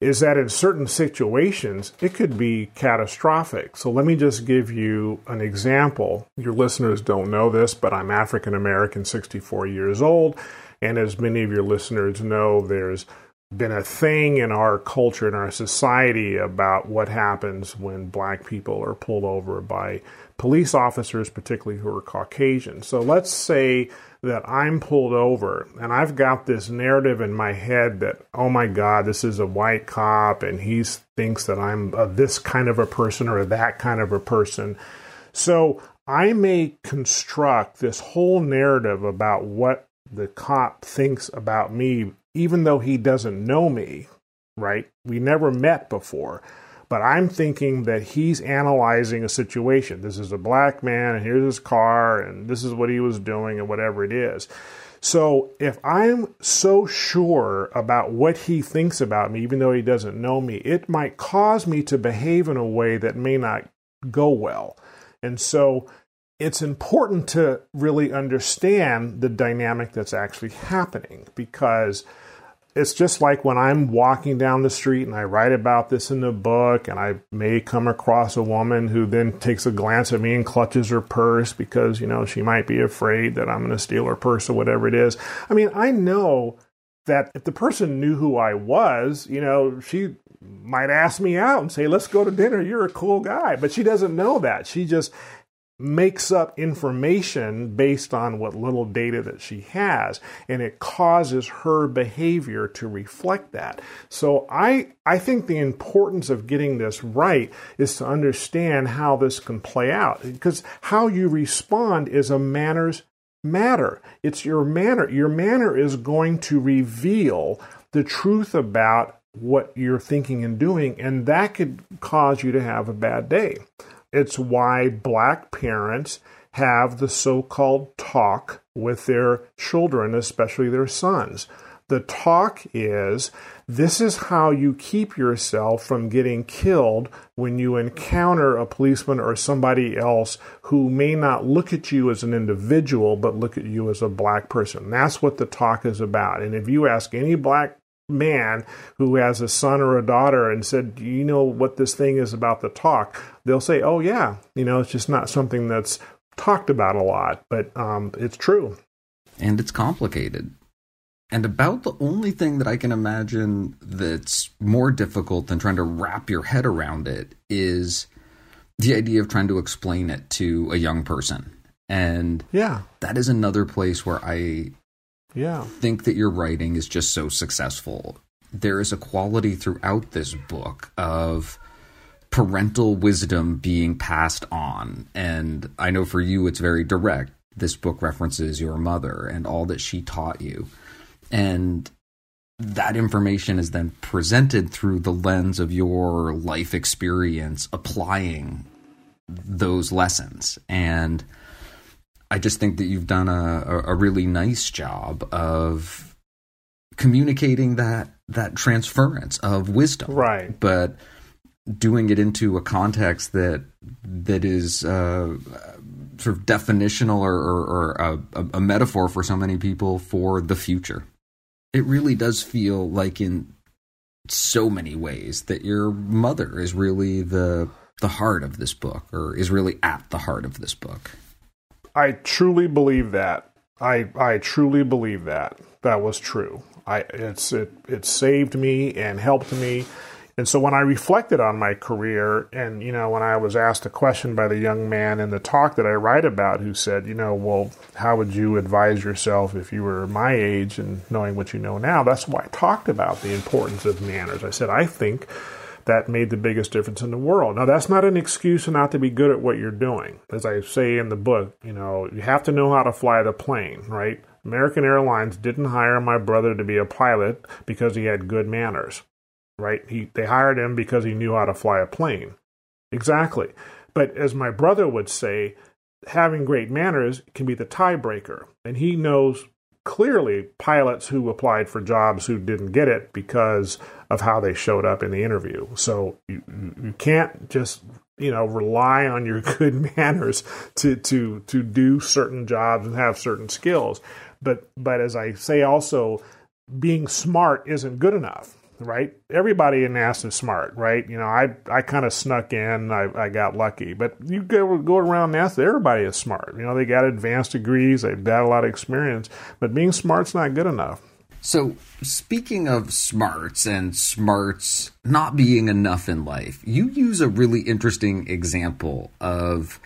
is that in certain situations, it could be catastrophic. So let me just give you an example. Your listeners don't know this, but I'm African American, 64 years old. And as many of your listeners know, there's been a thing in our culture, in our society, about what happens when black people are pulled over by police officers, particularly who are Caucasian. So let's say that I'm pulled over and I've got this narrative in my head that, oh my God, this is a white cop and he thinks that I'm a, this kind of a person or that kind of a person. So I may construct this whole narrative about what the cop thinks about me, even though he doesn't know me, right? We never met before but I'm thinking that he's analyzing a situation. This is a black man, and here's his car, and this is what he was doing, and whatever it is. So if I'm so sure about what he thinks about me, even though he doesn't know me, it might cause me to behave in a way that may not go well. And so it's important to really understand the dynamic that's actually happening because it's just like when I'm walking down the street and I write about this in the book, and I may come across a woman who then takes a glance at me and clutches her purse because, you know, she might be afraid that I'm going to steal her purse or whatever it is. I mean, I know that if the person knew who I was, you know, she might ask me out and say, let's go to dinner. You're a cool guy. But she doesn't know that. She just makes up information based on what little data that she has and it causes her behavior to reflect that. So i i think the importance of getting this right is to understand how this can play out because how you respond is a manners matter. It's your manner your manner is going to reveal the truth about what you're thinking and doing and that could cause you to have a bad day it's why black parents have the so called talk with their children, especially their sons. The talk is this is how you keep yourself from getting killed when you encounter a policeman or somebody else who may not look at you as an individual, but look at you as a black person. That's what the talk is about. And if you ask any black man who has a son or a daughter and said, Do you know what this thing is about the talk? They'll say, Oh, yeah. You know, it's just not something that's talked about a lot, but um, it's true. And it's complicated. And about the only thing that I can imagine that's more difficult than trying to wrap your head around it is the idea of trying to explain it to a young person. And yeah, that is another place where I yeah. think that your writing is just so successful. There is a quality throughout this book of parental wisdom being passed on. And I know for you, it's very direct. This book references your mother and all that she taught you. And that information is then presented through the lens of your life experience applying those lessons. And I just think that you've done a, a really nice job of communicating that that transference of wisdom, right? But doing it into a context that that is uh, sort of definitional or, or, or a, a metaphor for so many people for the future. It really does feel like in so many ways that your mother is really the the heart of this book, or is really at the heart of this book. I truly believe that. I I truly believe that that was true. I it's it it saved me and helped me. And so when I reflected on my career, and you know, when I was asked a question by the young man in the talk that I write about, who said, you know, well, how would you advise yourself if you were my age and knowing what you know now? That's why I talked about the importance of manners. I said, I think that made the biggest difference in the world. Now, that's not an excuse not to be good at what you're doing. As I say in the book, you know, you have to know how to fly the plane, right? American Airlines didn't hire my brother to be a pilot because he had good manners, right? He, they hired him because he knew how to fly a plane. Exactly. But as my brother would say, having great manners can be the tiebreaker. And he knows clearly pilots who applied for jobs who didn't get it because of how they showed up in the interview. So you, you can't just you know rely on your *laughs* good manners to to to do certain jobs and have certain skills. But but as I say also being smart isn't good enough right? Everybody in NASA is smart, right? You know, I I kind of snuck in, I, I got lucky, but you go go around NASA, everybody is smart. You know, they got advanced degrees, they've got a lot of experience, but being smart's not good enough. So, speaking of smarts and smarts not being enough in life, you use a really interesting example of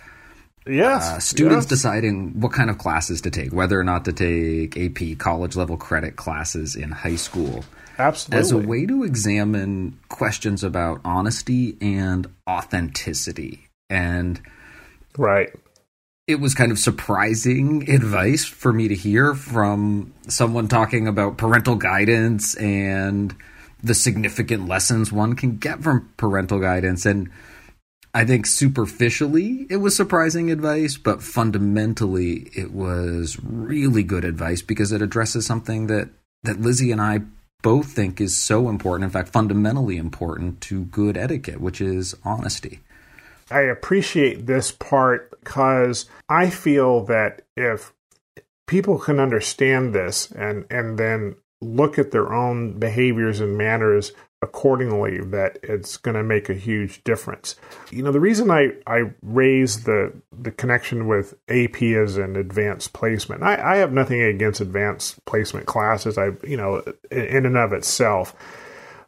yes, uh, students yes. deciding what kind of classes to take, whether or not to take AP college level credit classes in high school. Absolutely. As a way to examine questions about honesty and authenticity. And right. It was kind of surprising advice for me to hear from someone talking about parental guidance and the significant lessons one can get from parental guidance. And I think superficially it was surprising advice, but fundamentally it was really good advice because it addresses something that, that Lizzie and I both think is so important, in fact, fundamentally important to good etiquette, which is honesty. I appreciate this part because I feel that if people can understand this and, and then look at their own behaviors and manners accordingly that it's going to make a huge difference. You know, the reason I, I raise the, the connection with AP as an advanced placement, I, I have nothing against advanced placement classes, I, you know, in and of itself.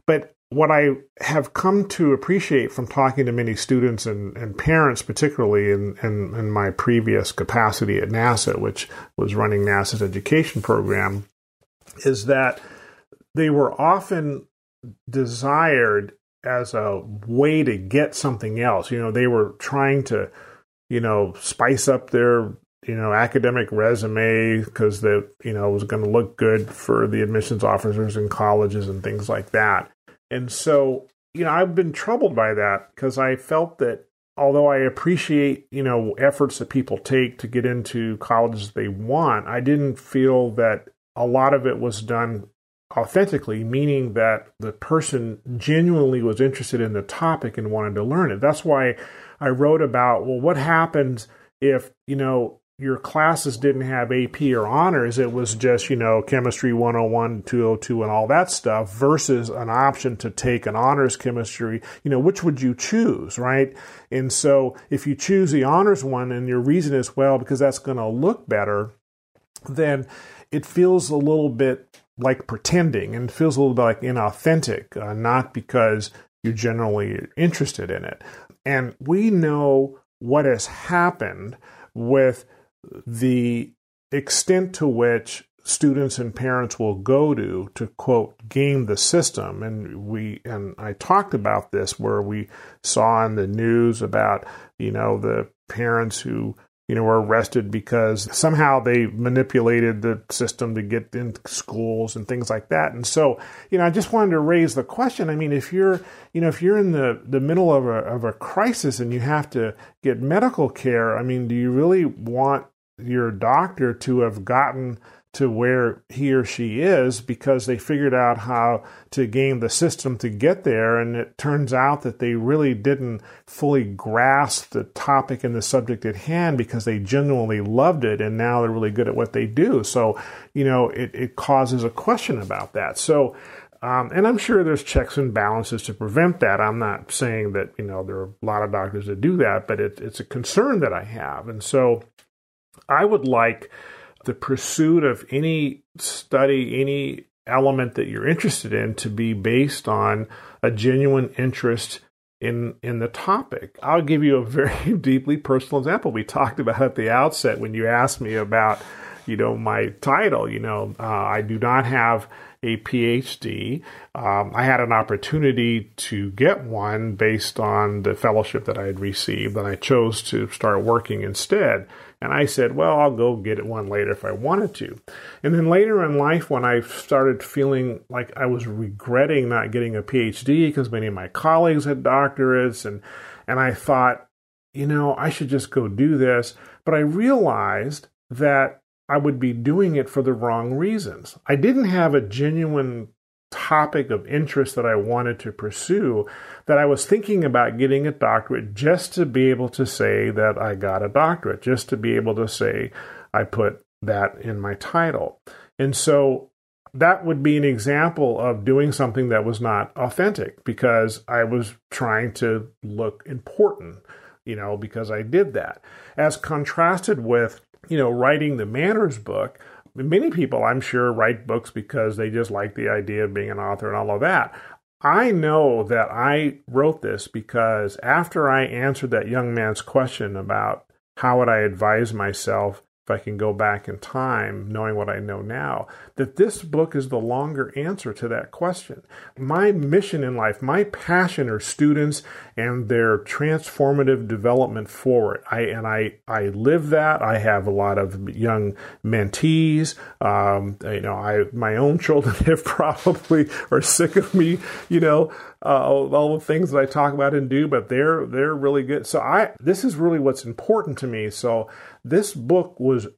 But what I have come to appreciate from talking to many students and, and parents, particularly in, in, in, my previous capacity at NASA, which was running NASA's education program, is that they were often desired as a way to get something else. You know, they were trying to, you know, spice up their you know academic resume because that you know was going to look good for the admissions officers in colleges and things like that and so, you know, I've been troubled by that because I felt that although I appreciate, you know, efforts that people take to get into colleges they want, I didn't feel that a lot of it was done authentically, meaning that the person genuinely was interested in the topic and wanted to learn it. That's why I wrote about, well, what happens if, you know, your classes didn't have AP or honors, it was just, you know, chemistry 101, 202, and all that stuff versus an option to take an honors chemistry, you know, which would you choose, right? And so if you choose the honors one and your reason is, well, because that's going to look better, then it feels a little bit like pretending and feels a little bit like inauthentic, uh, not because you're generally interested in it. And we know what has happened with the extent to which students and parents will go to to quote game the system and we and I talked about this where we saw in the news about you know the parents who you know were arrested because somehow they manipulated the system to get into schools and things like that. And so you know I just wanted to raise the question. I mean if you're you know if you're in the the middle of a of a crisis and you have to get medical care I mean do you really want your doctor to have gotten to where he or she is because they figured out how to game the system to get there. And it turns out that they really didn't fully grasp the topic and the subject at hand because they genuinely loved it and now they're really good at what they do. So, you know, it, it causes a question about that. So, um, and I'm sure there's checks and balances to prevent that. I'm not saying that, you know, there are a lot of doctors that do that, but it, it's a concern that I have. And so, I would like the pursuit of any study, any element that you're interested in to be based on a genuine interest in in the topic. I'll give you a very *laughs* deeply personal example. We talked about at the outset when you asked me about, you know, my title. You know, uh, I do not have a PhD. Um, I had an opportunity to get one based on the fellowship that I had received, and I chose to start working instead. And I said, well, I'll go get one later if I wanted to. And then later in life, when I started feeling like I was regretting not getting a PhD because many of my colleagues had doctorates, and, and I thought, you know, I should just go do this. But I realized that I would be doing it for the wrong reasons. I didn't have a genuine topic of interest that I wanted to pursue that I was thinking about getting a doctorate just to be able to say that I got a doctorate, just to be able to say I put that in my title. And so that would be an example of doing something that was not authentic because I was trying to look important, you know, because I did that. As contrasted with, you know, writing the manners book, many people, I'm sure, write books because they just like the idea of being an author and all of that. I know that I wrote this because after I answered that young man's question about how would I advise myself if I can go back in time, knowing what I know now, that this book is the longer answer to that question. My mission in life, my passion are students and their transformative development forward. I and I I live that. I have a lot of young mentees. Um, you know, I my own *laughs* children have probably are sick of me. You know, uh, all, all the things that I talk about and do, but they're they're really good. So I this is really what's important to me. So this book was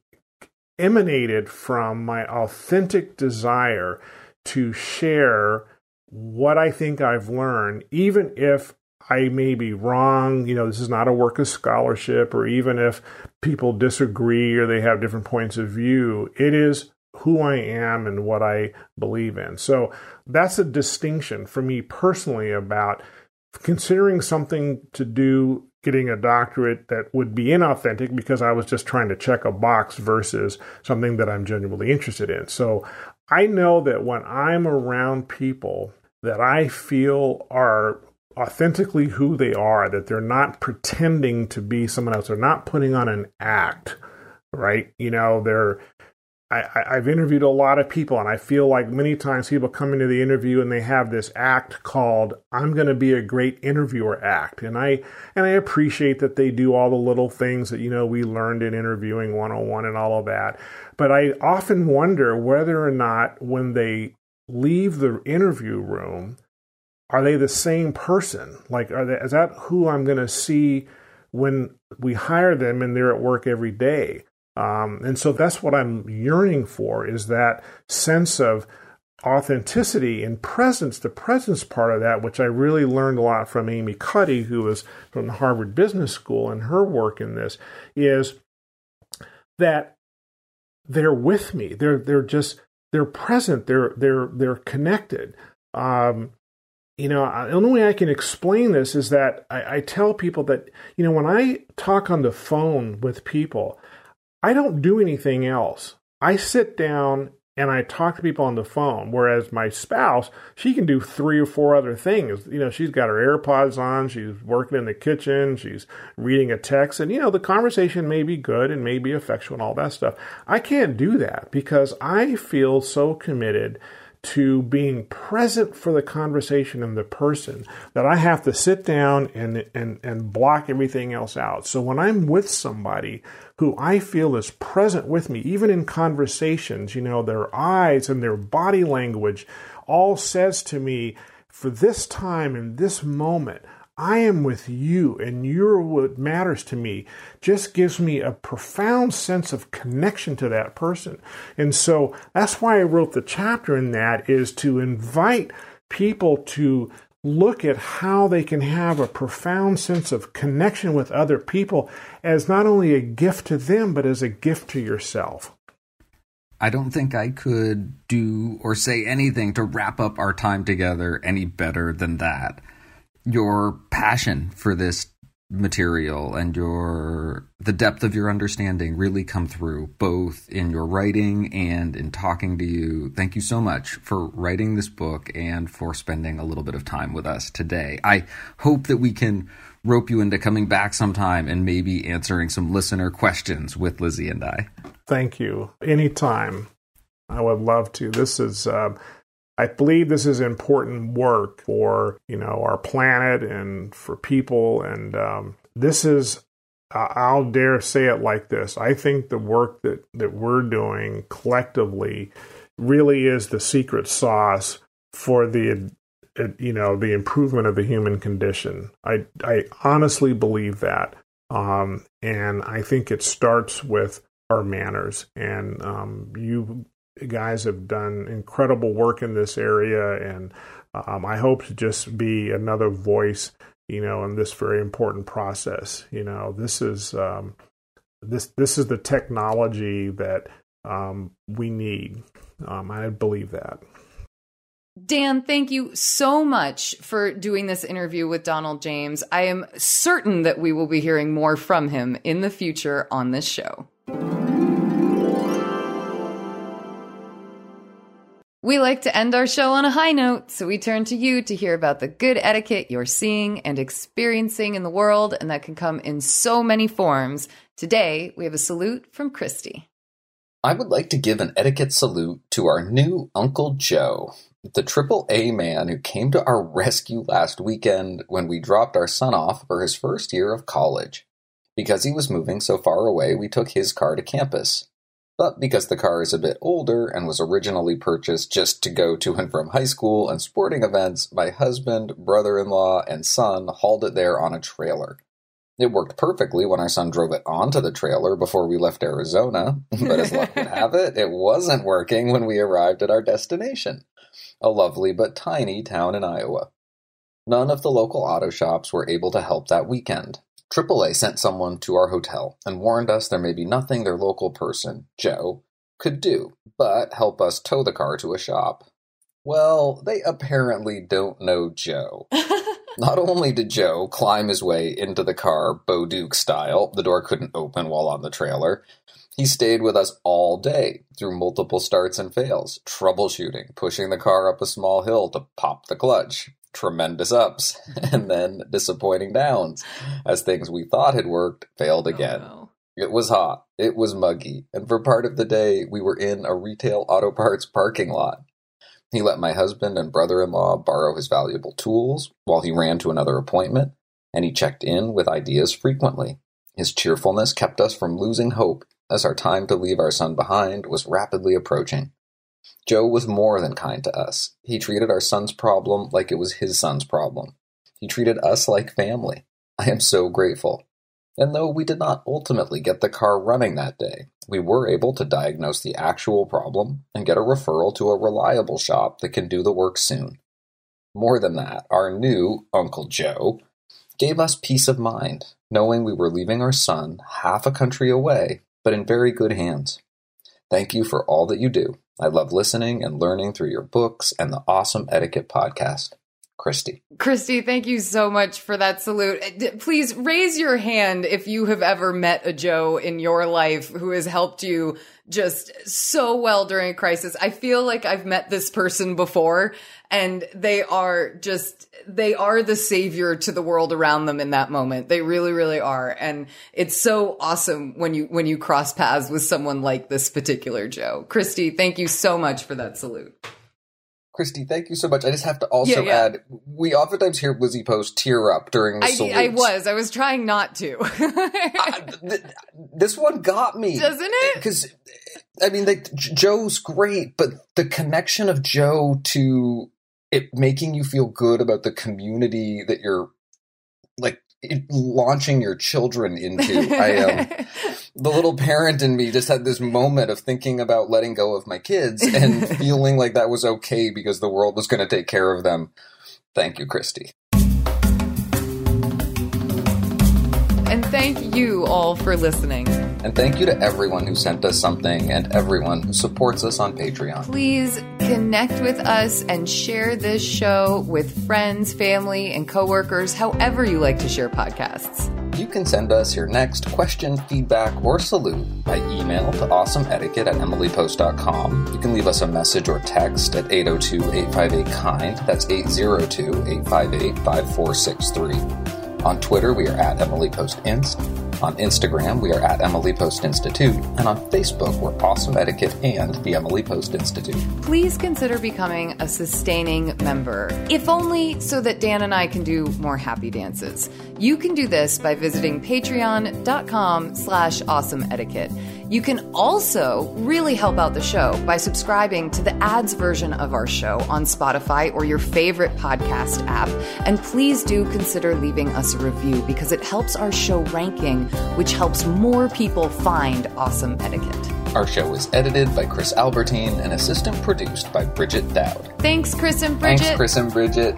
emanated from my authentic desire to share what I think I've learned, even if I may be wrong. You know, this is not a work of scholarship, or even if people disagree or they have different points of view, it is who I am and what I believe in. So that's a distinction for me personally about considering something to do getting a doctorate that would be inauthentic because I was just trying to check a box versus something that I'm genuinely interested in. So I know that when I'm around people that I feel are authentically who they are, that they're not pretending to be someone else, they're not putting on an act, right? You know, they're I, have interviewed a lot of people, and I feel like many times people come into the interview and they have this act called "I'm going to be a great interviewer" act, and I and I appreciate that they do all the little things that you know we learned in interviewing 101 and all of that. But I often wonder whether or not when they leave the interview room, are they the same person? Like, are they, is that who I'm going to see when we hire them and they're at work every day? Um, and so that's what I'm yearning for is that sense of authenticity and presence, the presence part of that, which I really learned a lot from Amy Cuddy, who was from the Harvard Business School, and her work in this is that they're with me. They're they're just they're present. They're they're they're connected. Um, you know, the only way I can explain this is that I, I tell people that you know when I talk on the phone with people, I don't do anything else. I sit down and I talk to people on the phone. Whereas my spouse, she can do three or four other things. You know, she's got her AirPods on, she's working in the kitchen, she's reading a text, and you know, the conversation may be good and may be effectual and all that stuff. I can't do that because I feel so committed to being present for the conversation and the person that I have to sit down and, and, and block everything else out. So when I'm with somebody who I feel is present with me, even in conversations, you know, their eyes and their body language all says to me, for this time and this moment, I am with you and you're what matters to me just gives me a profound sense of connection to that person. And so that's why I wrote the chapter in that is to invite people to look at how they can have a profound sense of connection with other people as not only a gift to them, but as a gift to yourself. I don't think I could do or say anything to wrap up our time together any better than that your passion for this material and your the depth of your understanding really come through both in your writing and in talking to you. Thank you so much for writing this book and for spending a little bit of time with us today. I hope that we can rope you into coming back sometime and maybe answering some listener questions with Lizzie and I. Thank you. Anytime. I would love to. This is uh, I believe this is important work for you know our planet and for people, and um, this is I'll dare say it like this: I think the work that that we're doing collectively really is the secret sauce for the you know the improvement of the human condition. I I honestly believe that, um, and I think it starts with our manners. And um, you guys have done incredible work in this area, and um, I hope to just be another voice, you know, in this very important process. You know, this is um, this this is the technology that um, we need. Um, I believe that. Dan, thank you so much for doing this interview with Donald James. I am certain that we will be hearing more from him in the future on this show. We like to end our show on a high note, so we turn to you to hear about the good etiquette you're seeing and experiencing in the world, and that can come in so many forms. Today, we have a salute from Christy. I would like to give an etiquette salute to our new Uncle Joe, the triple A man who came to our rescue last weekend when we dropped our son off for his first year of college. Because he was moving so far away, we took his car to campus. But because the car is a bit older and was originally purchased just to go to and from high school and sporting events, my husband, brother in law, and son hauled it there on a trailer. It worked perfectly when our son drove it onto the trailer before we left Arizona, *laughs* but as luck would have it, it wasn't working when we arrived at our destination a lovely but tiny town in Iowa. None of the local auto shops were able to help that weekend, AAA sent someone to our hotel and warned us there may be nothing their local person, Joe, could do but help us tow the car to a shop. Well, they apparently don't know Joe. *laughs* Not only did Joe climb his way into the car, Bo Duke style, the door couldn't open while on the trailer, He stayed with us all day through multiple starts and fails, troubleshooting, pushing the car up a small hill to pop the clutch, tremendous ups, *laughs* and then disappointing downs as things we thought had worked failed oh, again. Oh, no. It was hot, it was muggy, and for part of the day we were in a retail auto parts parking lot. He let my husband and brother in law borrow his valuable tools while he ran to another appointment, and he checked in with ideas frequently. His cheerfulness kept us from losing hope as our time to leave our son behind was rapidly approaching. Joe was more than kind to us. He treated our son's problem like it was his son's problem. He treated us like family. I am so grateful. And though we did not ultimately get the car running that day, we were able to diagnose the actual problem and get a referral to a reliable shop that can do the work soon. More than that, our new Uncle Joe gave us peace of mind, knowing we were leaving our son half a country away, but in very good hands. Thank you for all that you do. I love listening and learning through your books and the awesome etiquette podcast. Christy. Christy, thank you so much for that salute. Uh, Please raise your hand if you have ever met a Joe in your life who has helped you just so well during a crisis. I feel like I've met this person before and they are just, they are the savior to the world around them in that moment. They really, really are. And it's so awesome when you, when you cross paths with someone like this particular Joe. Christy, thank you so much for that salute. Christy, thank you so much. I just have to also Yeah, yeah. add, we oftentimes hear Lizzie Post tear up during the I, salutes. I was, I was trying not to. *laughs* Th- this one got me. Doesn't it? Because, I mean, like, J- Joe's great, but the connection of Joe to it making you feel good about the community that you're, like, it- launching your children into. I um, *laughs* the little parent in me just had this moment of thinking about letting go of my kids and *laughs* feeling like that was okay because the world was going to take care of them. Thank you, Christy. And thank you all for listening. And thank you to everyone who sent us something and everyone who supports us on Patreon. Please connect with us and share this show with friends, family, and coworkers, however you like to share podcasts. You can send us your next question, feedback, or salute by email to awesomeetiquette at emilypost.com. You can leave us a message or text at 802-858-KIND. That's 802-858-5463. On Twitter, we are at Emily Post Inst. On Instagram, we are at Emily Post Institute. And on Facebook, we're Awesome Etiquette and the Emily Post Institute. Please consider becoming a sustaining member, if only so that Dan and I can do more happy dances. You can do this by visiting patreon.com slash awesome etiquette. You can also really help out the show by subscribing to the ads version of our show on Spotify or your favorite podcast app. And please do consider leaving us a review because it helps our show ranking, which helps more people find awesome etiquette. Our show is edited by Chris Albertine and assistant produced by Bridget Dowd. Thanks, Chris and Bridget. Thanks, Chris and Bridget.